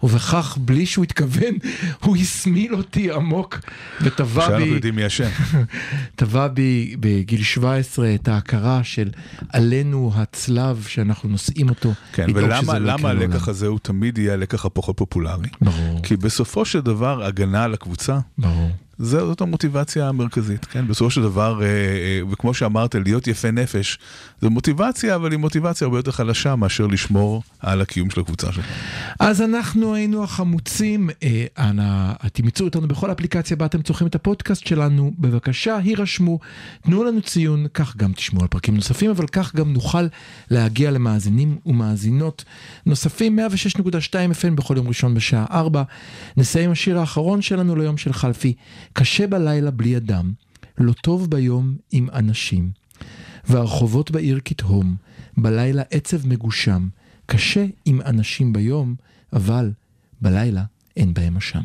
ובכך, בלי שהוא התכוון, הוא הסמיל אותי עמוק, וטבע בי... יודעים מי אשם. טבע בי בגיל 17 את ההכרה של עלינו הצלב שאנחנו נושאים אותו. כן, ולמה לא למה יקרה הלקח. הזה הוא תמיד יהיה הלקח הפחות פופולרי? ברור, כי בסופו של דבר הגנה על הקבוצה ברור. זאת המוטיבציה המרכזית, כן? בסופו של דבר, אה, אה, וכמו שאמרת, להיות יפה נפש, זו מוטיבציה, אבל היא מוטיבציה הרבה יותר חלשה מאשר לשמור על הקיום של הקבוצה שלך. אז אנחנו היינו החמוצים, אה, אנא תמצאו אותנו בכל אפליקציה בה אתם צורכים את הפודקאסט שלנו, בבקשה הירשמו, תנו לנו ציון, כך גם תשמעו על פרקים נוספים, אבל כך גם נוכל להגיע למאזינים ומאזינות נוספים, 106.2 FM בכל יום ראשון בשעה 4. נסיים השיר האחרון שלנו ליום של חלפי, קשה בלילה בלי אדם, לא טוב ביום עם אנשים. והרחובות בעיר כתהום, בלילה עצב מגושם, קשה עם אנשים ביום, אבל בלילה אין בהם אשם.